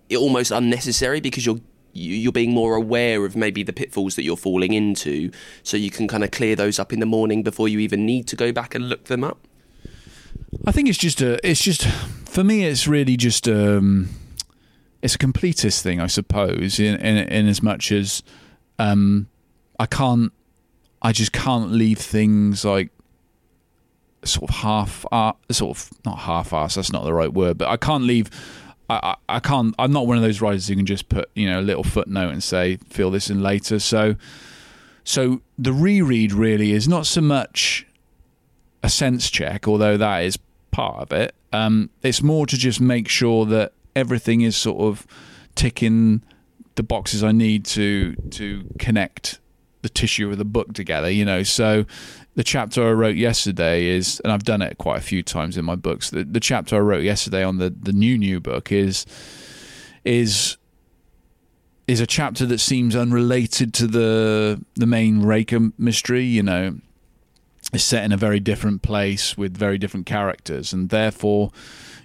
it almost unnecessary because you're you're being more aware of maybe the pitfalls that you're falling into, so you can kind of clear those up in the morning before you even need to go back and look them up. I think it's just a it's just for me it's really just um it's a completist thing I suppose in in, in as much as um I can't I just can't leave things like sort of half uh, sort of not half ass that's not the right word but I can't leave I, I, I can't I'm not one of those writers who can just put you know a little footnote and say fill this in later. So so the reread really is not so much a sense check although that is part of it um, it's more to just make sure that everything is sort of ticking the boxes I need to to connect the tissue of the book together you know? So the chapter I wrote yesterday is, and I've done it quite a few times in my books. The, the chapter I wrote yesterday on the the new new book is is is a chapter that seems unrelated to the the main Raker mystery. You know, it's set in a very different place with very different characters, and therefore,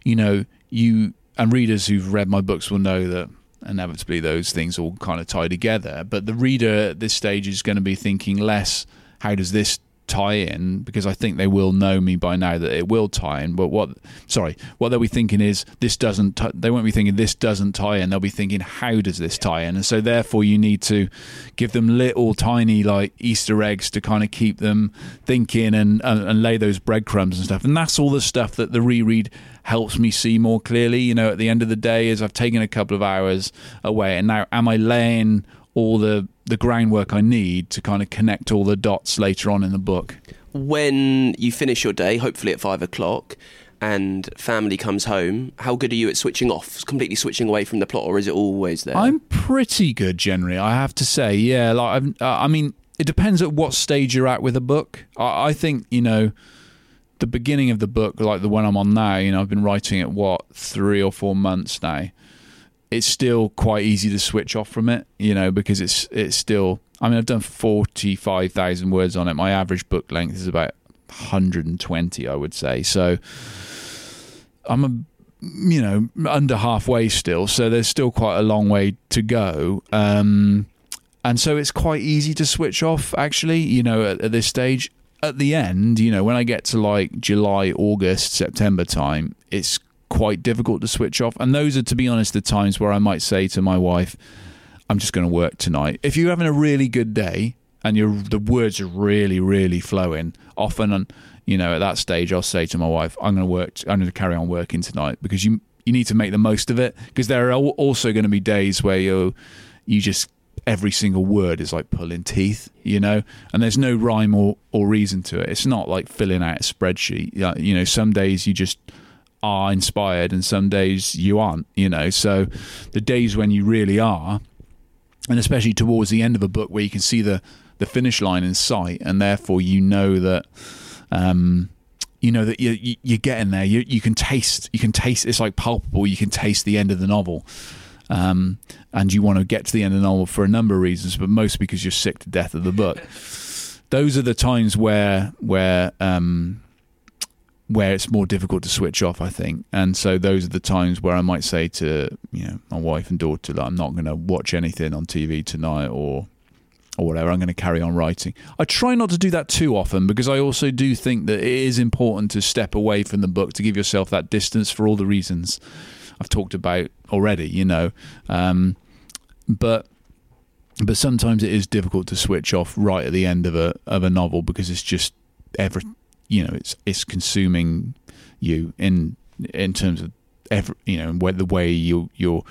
you know, you and readers who've read my books will know that inevitably those things all kind of tie together. But the reader at this stage is going to be thinking less, how does this tie in because I think they will know me by now that it will tie in. But what, sorry, what they'll be thinking is this doesn't. T- they won't be thinking this doesn't tie in. They'll be thinking how does this tie in? And so therefore you need to give them little tiny like Easter eggs to kind of keep them thinking and and, and lay those breadcrumbs and stuff. And that's all the stuff that the reread helps me see more clearly. You know, at the end of the day, is I've taken a couple of hours away, and now am I laying all the the groundwork I need to kind of connect all the dots later on in the book. When you finish your day, hopefully at five o'clock, and family comes home, how good are you at switching off, completely switching away from the plot, or is it always there? I'm pretty good generally, I have to say. Yeah, like uh, i mean, it depends at what stage you're at with a book. I, I think you know the beginning of the book, like the one I'm on now. You know, I've been writing it what three or four months now it's still quite easy to switch off from it, you know, because it's it's still. I mean, I've done forty five thousand words on it. My average book length is about hundred and twenty, I would say. So I'm a you know under halfway still, so there's still quite a long way to go. Um, and so it's quite easy to switch off. Actually, you know, at, at this stage. At the end, you know, when I get to like July, August, September time, it's quite difficult to switch off. And those are, to be honest, the times where I might say to my wife, I'm just going to work tonight. If you're having a really good day and you the words are really, really flowing, often, you know, at that stage, I'll say to my wife, I'm going to work, I'm going to carry on working tonight because you, you need to make the most of it. Because there are also going to be days where you you just every single word is like pulling teeth, you know, and there's no rhyme or, or reason to it. It's not like filling out a spreadsheet. You know, some days you just are inspired and some days you aren't, you know. So the days when you really are, and especially towards the end of a book where you can see the, the finish line in sight and therefore you know that um, you know that you, you are getting there. You you can taste you can taste it's like palpable. You can taste the end of the novel. Um, and you want to get to the end of the novel for a number of reasons, but most because you're sick to death of the book. Those are the times where where um, where it's more difficult to switch off, I think. And so those are the times where I might say to you know my wife and daughter that I'm not going to watch anything on TV tonight or or whatever. I'm going to carry on writing. I try not to do that too often because I also do think that it is important to step away from the book to give yourself that distance for all the reasons I've talked about already. You know. Um, but but sometimes it is difficult to switch off right at the end of a of a novel because it's just every you know it's it's consuming you in in terms of every you know where the way you you're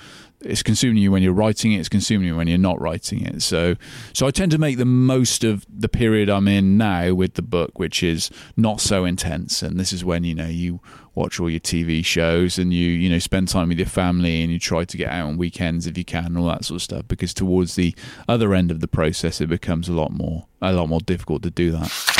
it's consuming you when you're writing it it's consuming you when you're not writing it. So so I tend to make the most of the period I'm in now with the book which is not so intense. And this is when you know you watch all your TV shows and you you know spend time with your family and you try to get out on weekends if you can and all that sort of stuff because towards the other end of the process it becomes a lot more a lot more difficult to do that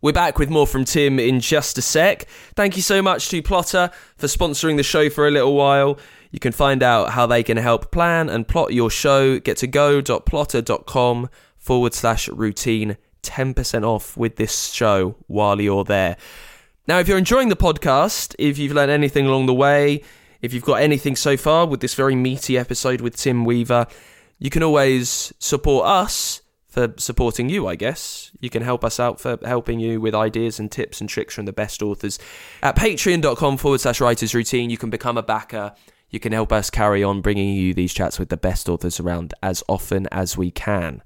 We're back with more from Tim in just a sec. Thank you so much to Plottr for sponsoring the show for a little while. You can find out how they can help plan and plot your show. Get to go.plottr.com forward slash routine. 10% off with this show while you're there. Now, if you're enjoying the podcast, if you've learned anything along the way, if you've got anything so far with this very meaty episode with Tim Weaver, you can always support us for supporting you, I guess. You can help us out for helping you with ideas and tips and tricks from the best authors. At patreon.com forward slash writers routine, you can become a backer. You can help us carry on bringing you these chats with the best authors around as often as we can.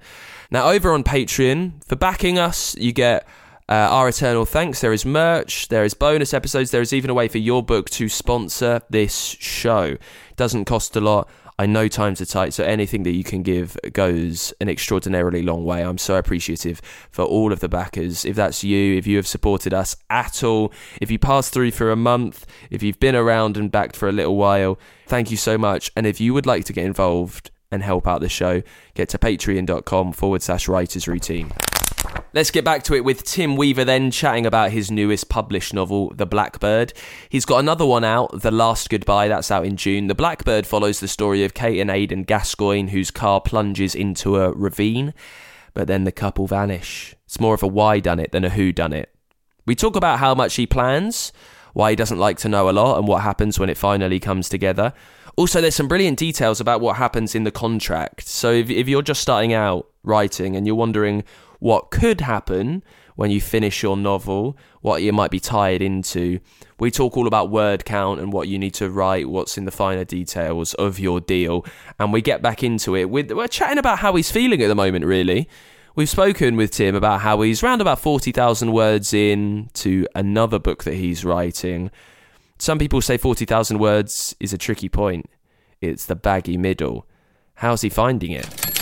Now, over on Patreon, for backing us, you get uh, our eternal thanks. There is merch, there is bonus episodes, there is even a way for your book to sponsor this show. Doesn't cost a lot. I know times are tight, so anything that you can give goes an extraordinarily long way. I'm so appreciative for all of the backers. If that's you, if you have supported us at all, if you passed through for a month, if you've been around and backed for a little while, thank you so much. And if you would like to get involved and help out the show, get to patreon.com forward slash writers routine. Let's get back to it with Tim Weaver then chatting about his newest published novel, The Blackbird. He's got another one out, The Last Goodbye, that's out in June. The Blackbird follows the story of Cate and Aidan Gascoigne, whose car plunges into a ravine, but then the couple vanish. It's more of a why done it than a who done it. We talk about how much he plans, why he doesn't like to know a lot, and what happens when it finally comes together. Also, there's some brilliant details about what happens in the contract. So, if, if you're just starting out writing and you're wondering what could happen when you finish your novel, what you might be tied into. We talk all about word count and what you need to write, what's in the finer details of your deal, and we get back into it. We're, we're chatting about how he's feeling at the moment, really. We've spoken with Tim about how he's around about 40,000 words in to another book that he's writing. Some people say 40,000 words is a tricky point. It's the baggy middle. How's he finding it?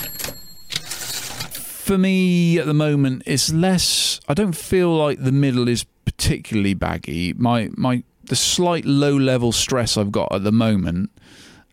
For me at the moment, it's less. I don't feel like the middle is particularly baggy. My my the slight low level stress I've got at the moment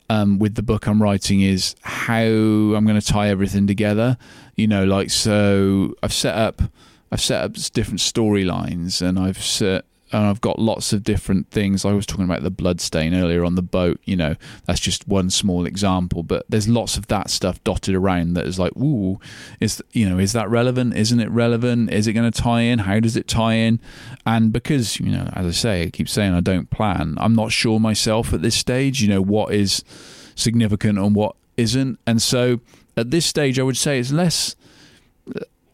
um, with the book I'm writing is how I'm going to tie everything together. You know, like so I've set up I've set up different storylines and I've set and I've got lots of different things. I was talking about the blood stain earlier on the boat. You know, that's just one small example, but there's lots of that stuff dotted around that is like, ooh, is you know, is that relevant? Isn't it relevant? Is it going to tie in? How does it tie in? And because you know, as I say, I keep saying I don't plan. I'm not sure myself at this stage. You know, what is significant and what isn't, and so at this stage, I would say it's less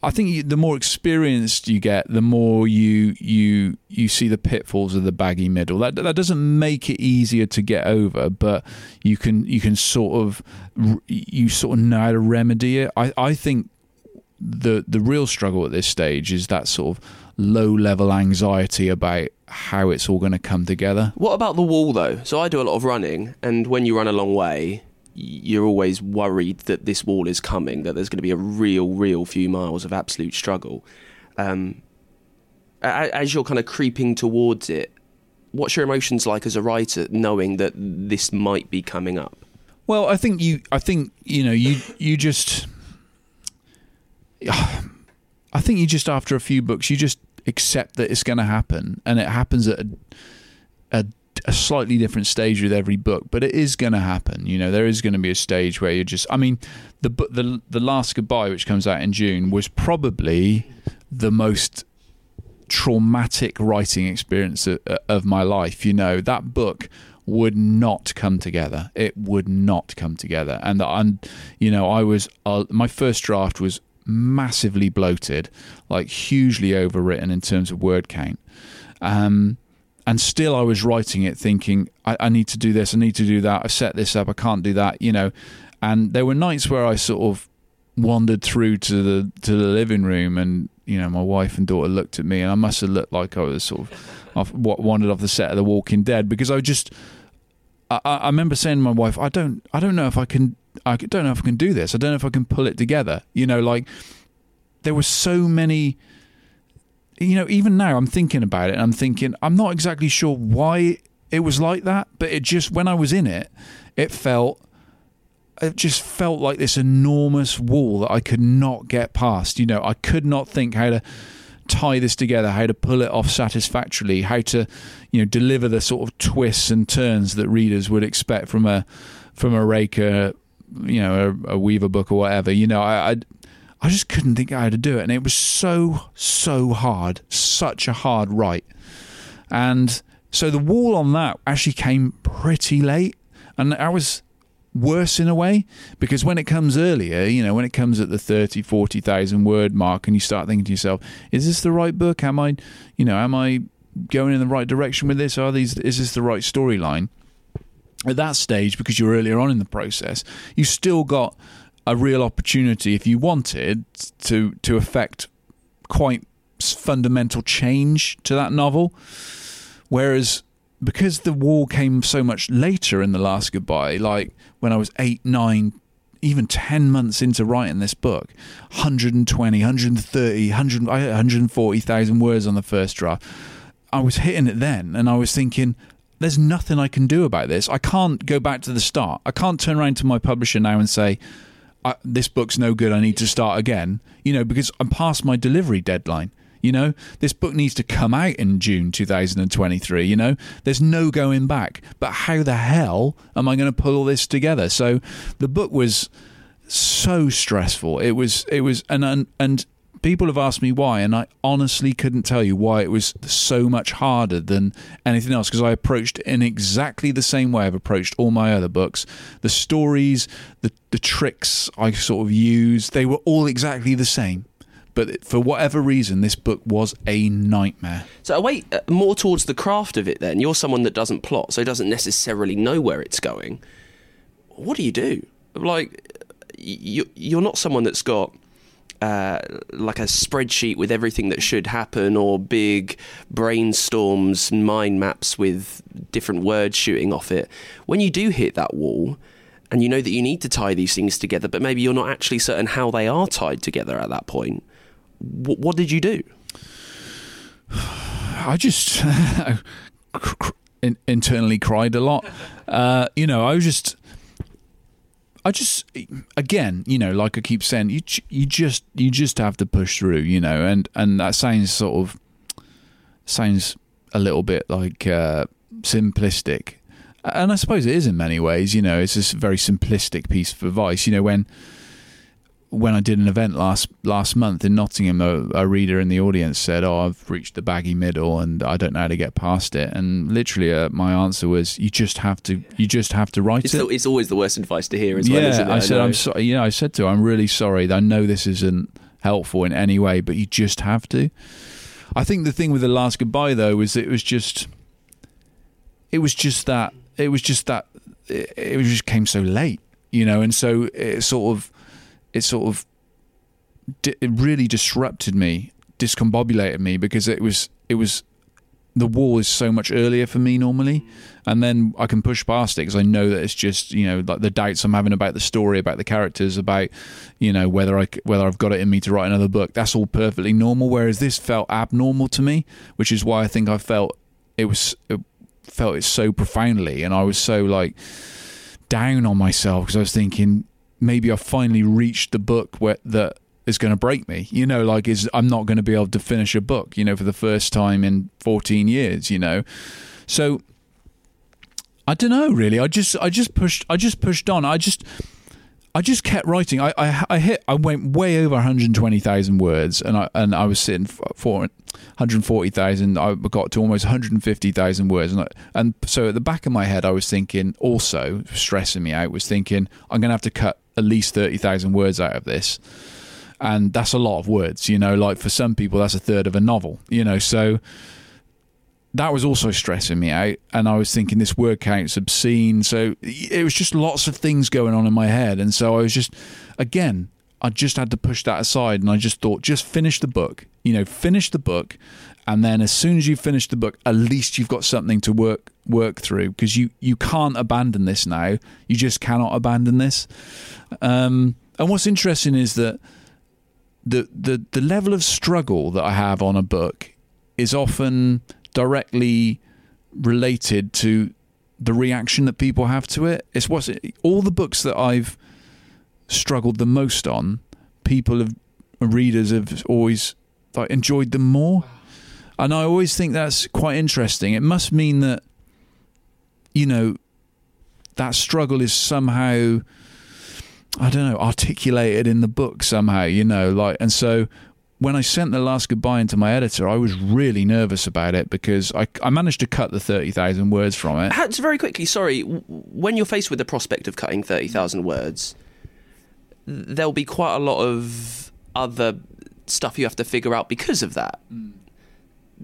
I think the more experienced you get, the more you you you see the pitfalls of the baggy middle. That that doesn't make it easier to get over, but you can you can sort of you sort of know how to remedy it. I I think the the real struggle at this stage is that sort of low level anxiety about how it's all going to come together. What about the wall though? So I do a lot of running, and when you run a long way, you're always worried that this wall is coming, that there's going to be a real, real few miles of absolute struggle. Um, as you're kind of creeping towards it, what's your emotions like as a writer, knowing that this might be coming up? Well, I think you, I think you know, you you just, *sighs* I think you just after a few books, you just accept that it's going to happen, and it happens at a, a a slightly different stage with every book, but it is going to happen. You know, there is going to be a stage where you're just. I mean, the the the last goodbye, which comes out in June, was probably the most traumatic writing experience of, of my life. You know, that book would not come together. It would not come together, and I'm, you know, I was uh, my first draft was massively bloated, like hugely overwritten in terms of word count. Um, and still I was writing it thinking I, I, need to do this, I need to do that. I set this up, I can't do that, you know. And there were nights where I sort of wandered through to the to the living room, and you know my wife and daughter looked at me, and I must have looked like I was sort of off, wandered off the set of The Walking Dead because I just I, I remember saying to my wife, I don't I don't know if I can I don't know if I can do this. I don't know if I can pull it together. You know, like there were so many you know, even now I'm thinking about it and I'm thinking, I'm not exactly sure why it was like that, but it just, when I was in it, it felt, it just felt like this enormous wall that I could not get past. You know, I could not think how to tie this together, how to pull it off satisfactorily, how to, you know, deliver the sort of twists and turns that readers would expect from a, from a Raker, you know, a, a Weaver book or whatever. You know, I, I I just couldn't think how to do it. And it was so, so hard, such a hard write. And so the wall on that actually came pretty late. And I was worse in a way because when it comes earlier, you know, when it comes at the 30, 40,000 word mark and you start thinking to yourself, is this the right book? Am I, you know, am I going in the right direction with this? Are these, is this the right storyline? At that stage, because you're earlier on in the process, you still got a real opportunity if you wanted to to affect quite fundamental change to that novel. Whereas because the war came so much later in the last goodbye, like when I was eight, nine, even 10 months into writing this book 120 130 100, 140,000 words on the first draft. I was hitting it then and I was thinking there's nothing I can do about this. I can't go back to the start. I can't turn around to my publisher now and say I, this book's no good. I need to start again. You know, because I'm past my delivery deadline. You know, this book needs to come out in June 2023. You know, there's no going back. But how the hell am I going to pull all this together? So the book was so stressful. It was, it was, and, and, and people have asked me why, and I honestly couldn't tell you why it was so much harder than anything else because I approached in exactly the same way I've approached all my other books. The stories, the, the tricks I sort of used, they were all exactly the same. But for whatever reason, this book was a nightmare. So, wait, uh, more towards the craft of it then. You're someone that doesn't plot, so doesn't necessarily know where it's going. What do you do? Like, you, you're not someone that's got uh, like a spreadsheet with everything that should happen, or big brainstorms, mind maps with different words shooting off it. When you do hit that wall, and you know that you need to tie these things together, but maybe you're not actually certain how they are tied together at that point. What did you do? *sighs* I just *laughs* internally cried a lot. Uh, you know, I was just I just again, you know, like I keep saying, you you just you just have to push through, you know, and and that sounds sort of sounds a little bit like uh, simplistic, and I suppose it is in many ways. You know, it's a very simplistic piece of advice. You know, when when I did an event last last month in Nottingham, a, a, reader in the audience said, "Oh, I've reached the baggy middle, and I don't know how to get past it." And literally, uh, my answer was, "You just have to. You just have to write it's it." The, it's always the worst advice to hear as yeah, well. Isn't it? I said, know. "I'm sorry." You know, I said to her, "I'm really sorry. I know this isn't helpful in any way, but you just have to." I think the thing with the last goodbye though was it was just, it was just that it was just that it, it just came so late, you know, and so it sort of, it sort of it really disrupted me, discombobulated me because it was it was the wall is so much earlier for me normally, and then I can push past it because I know that it's just you know like the doubts I'm having about the story, about the characters, about you know whether I whether I've got it in me to write another book. That's all perfectly normal. Whereas this felt abnormal to me, which is why I think I felt it was it felt it so profoundly, and I was so like down on myself because I was thinking maybe I finally reached the book where that is going to break me. You know, like is I'm not going to be able to finish a book. You know, for the first time in 14 years. You know, so I don't know. Really, I just I just pushed I just pushed on. I just. I just kept writing. I, I, I hit. I went way over 120,000 words, and I and I was sitting for 140,000. I got to almost 150,000 words, and I, and so at the back of my head, I was thinking, also stressing me out, was thinking I'm going to have to cut at least 30,000 words out of this. And that's a lot of words you know like for some people that's a third of a novel you know. So that was also stressing me out. And i was thinking this word count's obscene. So it was just lots of things going on in my head. And so i was just again i just had to push that aside. And i just thought just finish the book you know finish the book and then as soon as you finish the book at least you've got something to work work through because you you can't abandon this now you just cannot abandon this um, and what's interesting is that the, the the level of struggle that I have on a book is often directly related to the reaction that people have to it. It's what's it, all the books that I've struggled the most on. People have readers have always like enjoyed them more, and I always think that's quite interesting. It must mean that you know that struggle is somehow I don't know, articulated in the book somehow, you know, like, and so when I sent the last goodbye into my editor, I was really nervous about it because I, I managed to cut the 30,000 words from it. Very quickly, sorry, when you're faced with the prospect of cutting 30,000 words, there'll be quite a lot of other stuff you have to figure out because of that. Mm.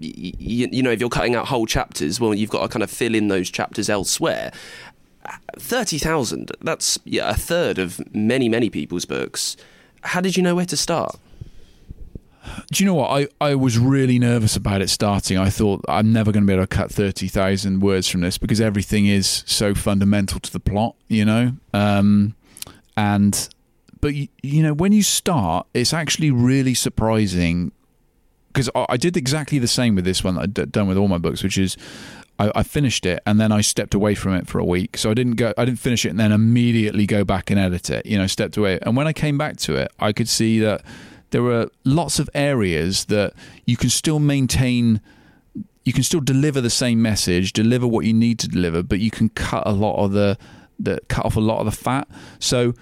You, you, know, if you're cutting out whole chapters, well, you've got to kind of fill in those chapters elsewhere. 30,000, that's yeah, a third of many, many people's books. How did you know where to start? Do you know what? I, I was really nervous about it starting. I thought I'm never going to be able to cut 30,000 words from this because everything is so fundamental to the plot, you know? Um, and, but, you, you know, when you start, it's actually really surprising because I, I did exactly the same with this one that I'd done with all my books, which is I, I, finished it and then I stepped away from it for a week. So I didn't go, I didn't finish it and then immediately go back and edit it. You know, stepped away. And when I came back to it, I could see that there were lots of areas that you can still maintain. You can still deliver the same message, deliver what you need to deliver, but you can cut a lot of the, the cut off a lot of the fat. So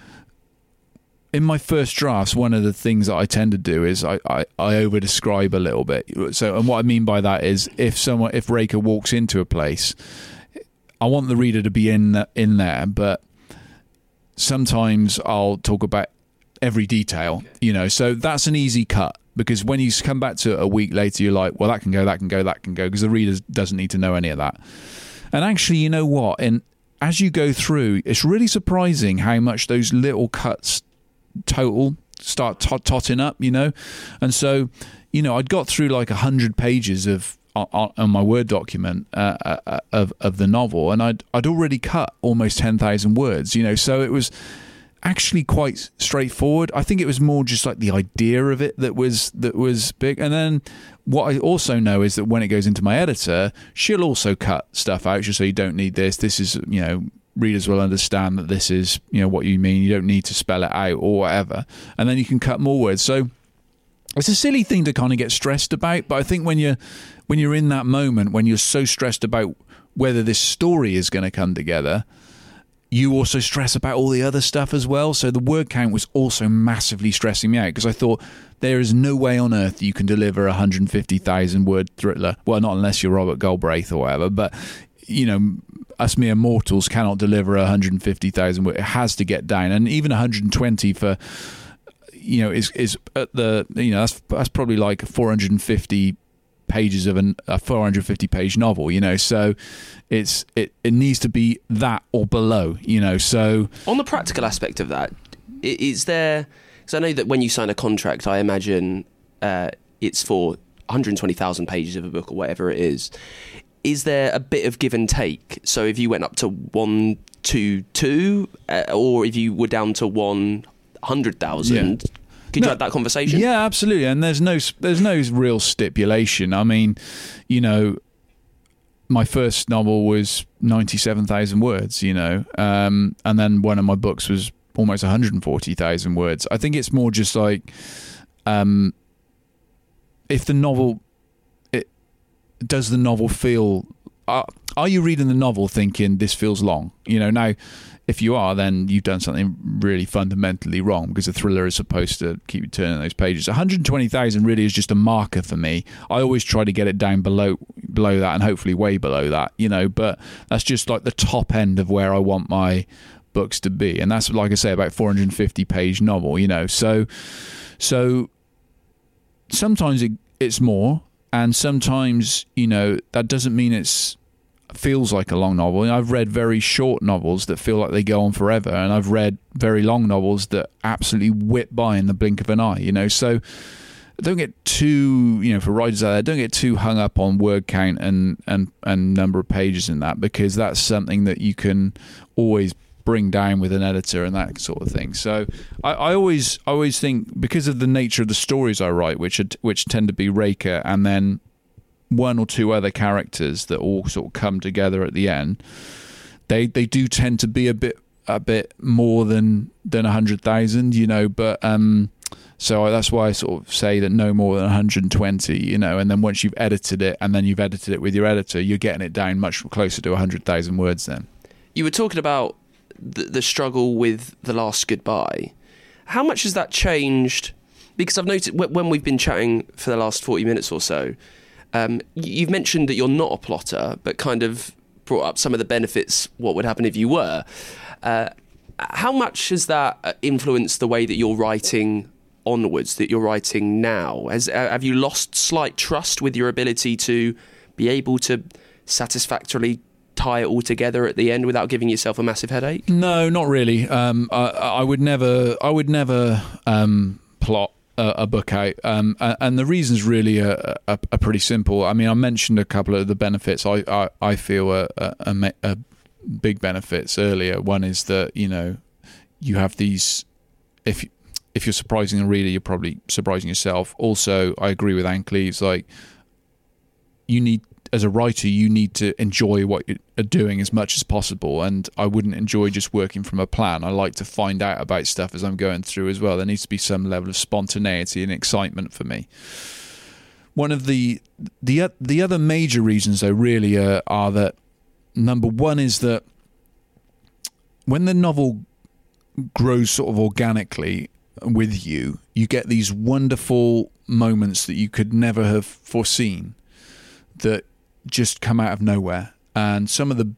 in my first drafts, one of the things that I tend to do is I, I, I over describe a little bit. So, and what I mean by that is if someone, if Raker walks into a place, I want the reader to be in the, in there, but sometimes I'll talk about every detail, you know. So that's an easy cut because when you come back to it a week later, you're like, well, that can go, that can go, that can go, because the reader doesn't need to know any of that. And actually, you know what? And as you go through, it's really surprising how much those little cuts total start tot- totting up, you know. And so, you know, I'd got through like a hundred pages of on, on, my Word document uh, uh, of of the novel, and I'd I'd already cut almost ten thousand words, you know. So it was actually quite straightforward. I think it was more just like the idea of it that was that was big. And then what I also know is that when it goes into my editor, she'll also cut stuff out. She'll say you don't need this. This is you know readers will understand that this is you know what you mean. You don't need to spell it out or whatever, and then you can cut more words. So it's a silly thing to kind of get stressed about, but I think when you're when you're in that moment, when you're so stressed about whether this story is going to come together, you also stress about all the other stuff as well. So the word count was also massively stressing me out because I thought there is no way on earth you can deliver a 150,000 word thriller. Well, not unless you're Robert Galbraith or whatever, but you know, us mere mortals cannot deliver 150,000. It has to get down, and even 120 for you know is is at the you know that's that's probably like 450 pages of an, a 450 page novel you know so it's it it needs to be that or below you know so On the practical aspect of that, i- there? Because I know that when you sign a contract, I imagine uh, it's for 120,000 pages of a book or whatever it is. Is there a bit of give and take? So if you went up to one, two, two, uh, or if you were down to one hundred thousand, could No, you have that conversation? Yeah, absolutely. And there's no there's no real stipulation. I mean, you know, my first novel was ninety seven thousand words. You know, um, and then one of my books was almost one hundred and forty thousand words. I think it's more just like, um, if the novel, does the novel feel. Are, are you reading the novel thinking this feels long? You know, now if you are, then you've done something really fundamentally wrong because a thriller is supposed to keep you turning those pages. 120,000 really is just a marker for me. I always try to get it down below below that and hopefully way below that, you know, but that's just like the top end of where I want my books to be. And that's like I say about 450 page novel, you know. So so sometimes it, it's more and sometimes, you know, that doesn't mean it's feels like a long novel. I've read very short novels that feel like they go on forever, and I've read very long novels that absolutely whip by in the blink of an eye. You know, so don't get too you know for writers out there don't get too hung up on word count and and and number of pages in that because that's something that you can always bring down with an editor and that sort of thing so I, I always I always think because of the nature of the stories I write which are, which tend to be raker and then one or two other characters that all sort of come together at the end they they do tend to be a bit a bit more than than a hundred thousand, you know. But um, so that's why I sort of say that no more than 120, you know. And then once you've edited it, and then you've edited it with your editor, you're getting it down much closer to 100,000 words. Then You were talking about the, the struggle with the last goodbye. How much has that changed? Because I've noticed when we've been chatting for the last 40 minutes or so, um, you've mentioned that you're not a plotter, but kind of brought up some of the benefits, what would happen if you were. Uh, how much has that uh, influenced the way that you're writing onwards, that you're writing now? Has, uh, have you lost slight trust with your ability to be able to satisfactorily tie it all together at the end without giving yourself a massive headache? no, not really. Um, I, I would never, I would never um, plot a, a book out, um, and the reasons really are, are, are pretty simple. I mean, I mentioned a couple of the benefits I I, I feel are big benefits earlier. One is that you know you have these if if you're surprising a reader, you're probably surprising yourself. Also, I agree with Ann Cleeves. Like you need as a writer, you need to enjoy what you're doing as much as possible. And I wouldn't enjoy just working from a plan. I like to find out about stuff as I'm going through as well. There needs to be some level of spontaneity and excitement for me. One of the the the other major reasons, though, really uh, are that number one is that when the novel grows sort of organically with you, you get these wonderful moments that you could never have foreseen that just come out of nowhere. And some of the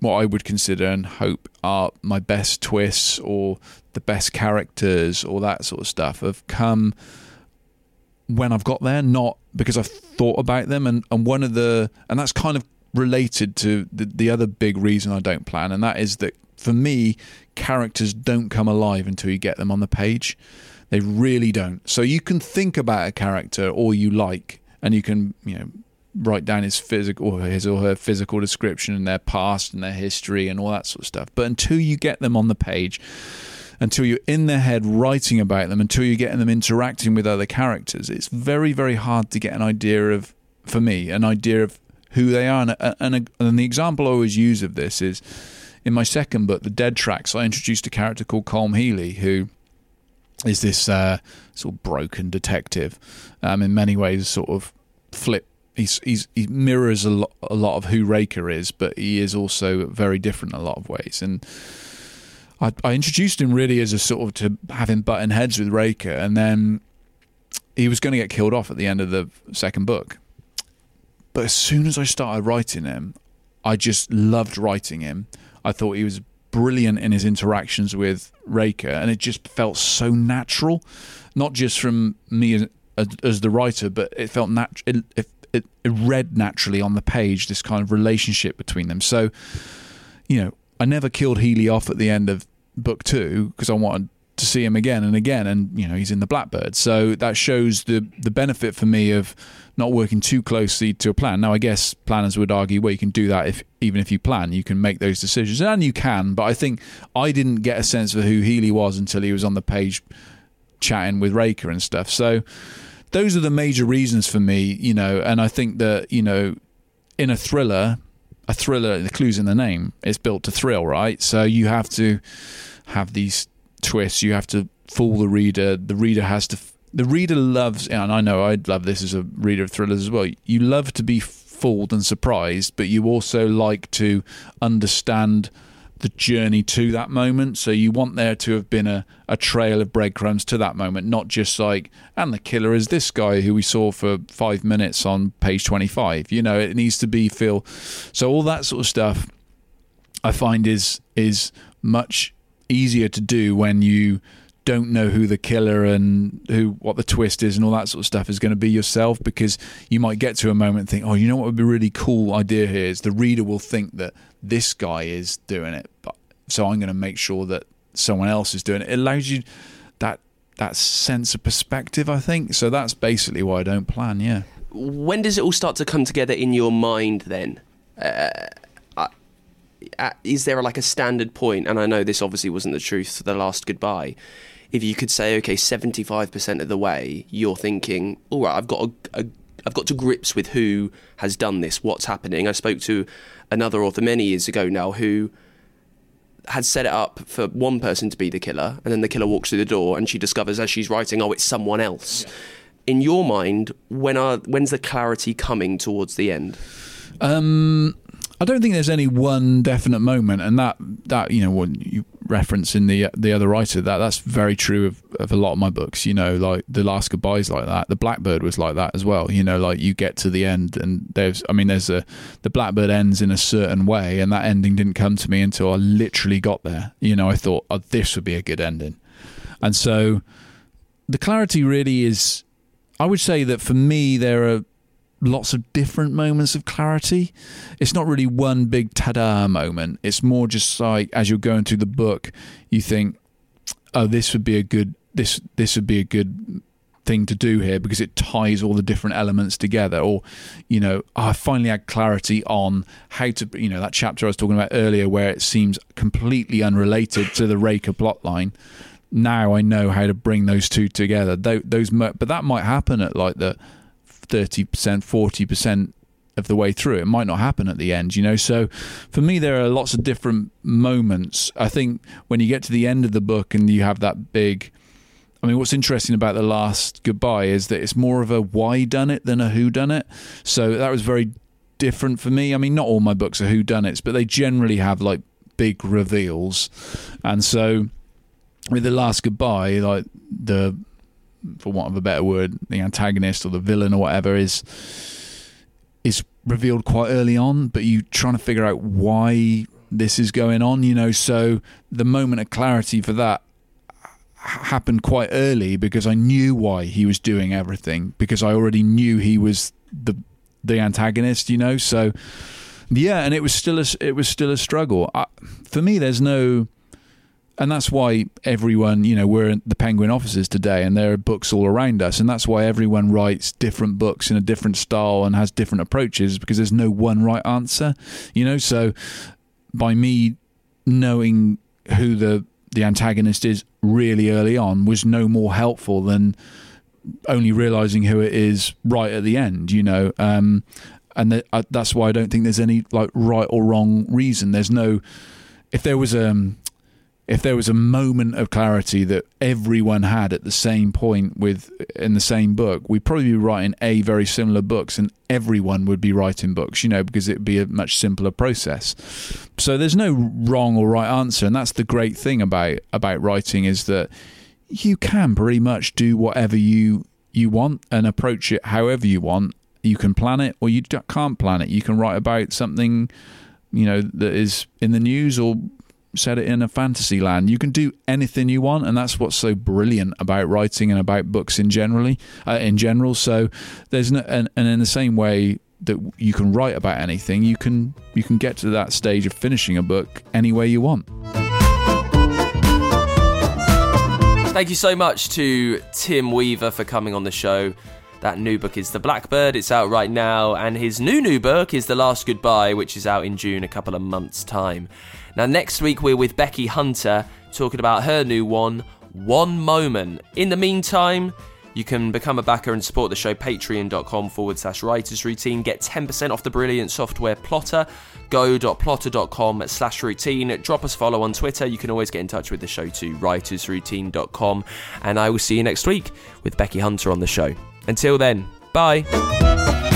what I would consider and hope are my best twists or the best characters or that sort of stuff have come when I've got there, not because I've thought about them. And, and one of the and that's kind of related to the, the other big reason I don't plan, and that is that for me, characters don't come alive until you get them on the page. They really don't. So you can think about a character all you like, and you can you know write down his physical his or her physical description and their past and their history and all that sort of stuff. But until you get them on the page, until you're in their head writing about them, until you're getting them interacting with other characters, it's very, very hard to get an idea of, for me, an idea of who they are. And, and, and the example I always use of this is in my second book, The Dead Tracks, I introduced a character called Colm Healy, who is this uh, sort of broken detective. Um, in many ways, sort of flip. He's, he's he mirrors a lot, a lot of who Raker is, but he is also very different in a lot of ways. And I, I introduced him really as a sort of to have him button heads with Raker, and then he was going to get killed off at the end of the second book. But as soon as I started writing him, I just loved writing him. I thought he was brilliant in his interactions with Raker, and it just felt so natural, not just from me as, as, as the writer, but it felt natural. It, it, it, read naturally on the page this kind of relationship between them. So, you know, I never killed Healy off at the end of book two because I wanted to see him again and again, and you know he's in the Blackbird, so that shows the the benefit for me of not working too closely to a plan. Now, I guess planners would argue, well, you can do that if even if you plan, you can make those decisions, and you can. But I think I didn't get a sense of who Healy was until he was on the page chatting with Raker and stuff. So those are the major reasons for me, you know, and I think that you know, in a thriller, a thriller, the clues in the name, it's built to thrill, right? So you have to have these twists. You have to fool the reader. The reader has to. The reader loves, and I know I'd love this as a reader of thrillers as well. You love to be fooled and surprised, but you also like to understand the journey to that moment. So you want there to have been a, a trail of breadcrumbs to that moment, not just like, and the killer is this guy who we saw for five minutes on page 25. You know, it needs to be feel. So all that sort of stuff I find is is much easier to do when you don't know who the killer and who what the twist is and all that sort of stuff is going to be yourself because you might get to a moment and think, oh, you know what would be a really cool idea here is the reader will think that this guy is doing it, but so I'm going to make sure that someone else is doing it. It allows you that that sense of perspective, I think. So that's basically why I don't plan. Yeah. When does it all start to come together in your mind then? Uh, is there like a standard point? And I know this obviously wasn't the truth for the last goodbye. If you could say, okay, seventy-five percent of the way, you're thinking, all right, I've got a, a I've got to grips with who has done this, what's happening. I spoke to another author many years ago now who had set it up for one person to be the killer, and then the killer walks through the door, and she discovers as she's writing, oh, it's someone else. Yeah. In your mind, when are when's the clarity coming towards the end? Um, I don't think there's any one definite moment, and that that you know what you reference in the the other writer that that's very true of, of a lot of my books. You know, like the last goodbyes like that. The Blackbird was like that as well. You know, like you get to the end, and there's I mean, there's a the Blackbird ends in a certain way, and that ending didn't come to me until I literally got there. You know, I thought oh, this would be a good ending, and so the clarity really is. I would say that for me, there are lots of different moments of clarity. It's not really one big ta-da moment. It's more just like as you're going through the book, you think, "Oh, this would be a good this this would be a good thing to do here because it ties all the different elements together." Or, you know, oh, I finally had clarity on how to, you know, that chapter I was talking about earlier where it seems completely unrelated to the Raker plotline. Now I know how to bring those two together. Those, but that might happen at like the 30%, 40% of the way through. It might not happen at the end, you know. So for me, there are lots of different moments. I think when you get to the end of the book and you have that big. I mean, what's interesting about the last goodbye is that it's more of a why done it than a who done it. So that was very different for me. I mean, not all my books are who done it, but they generally have like big reveals. And so with the last goodbye, like the for want of a better word, the antagonist or the villain or whatever is is revealed quite early on, but you're trying to figure out why this is going on, you know. So the moment of clarity for that happened quite early because I knew why he was doing everything because I already knew he was the the antagonist, you know. So yeah, and it was still a it was still a struggle. I, for me, there's no and that's why everyone, you know, we're in the Penguin offices today, and there are books all around us, and that's why everyone writes different books in a different style and has different approaches because there's no one right answer, you know. So, by me knowing who the the antagonist is really early on was no more helpful than only realizing who it is right at the end, you know. Um, and the, uh, that's why I don't think there's any like right or wrong reason. There's no if there was um if there was a moment of clarity that everyone had at the same point with in the same book, we'd probably be writing a very similar books, and everyone would be writing books, you know, because it'd be a much simpler process. So there's no wrong or right answer, and that's the great thing about about writing is that you can pretty much do whatever you you want and approach it however you want. You can plan it, or you can't plan it. You can write about something, you know, that is in the news or set it in a fantasy land. You can do anything you want, and that's what's so brilliant about writing and about books in generally uh, in general. So there's no, and, and in the same way that you can write about anything, you can you can get to that stage of finishing a book any way you want. Thank you so much to Tim Weaver for coming on the show. That new book is The Blackbird. It's out right now. And his new, new book is The Last Goodbye, which is out in June, a couple of months' time. Now, next week, we're with Becky Hunter talking about her new one, One Moment. In the meantime, you can become a backer and support the show, patreon.com forward slash writers routine. Get 10% off the brilliant software Plottr. Go.plottr.com slash routine. Drop us a follow on Twitter. You can always get in touch with the show to writersroutine.com. And I will see you next week with Becky Hunter on the show. Until then, bye.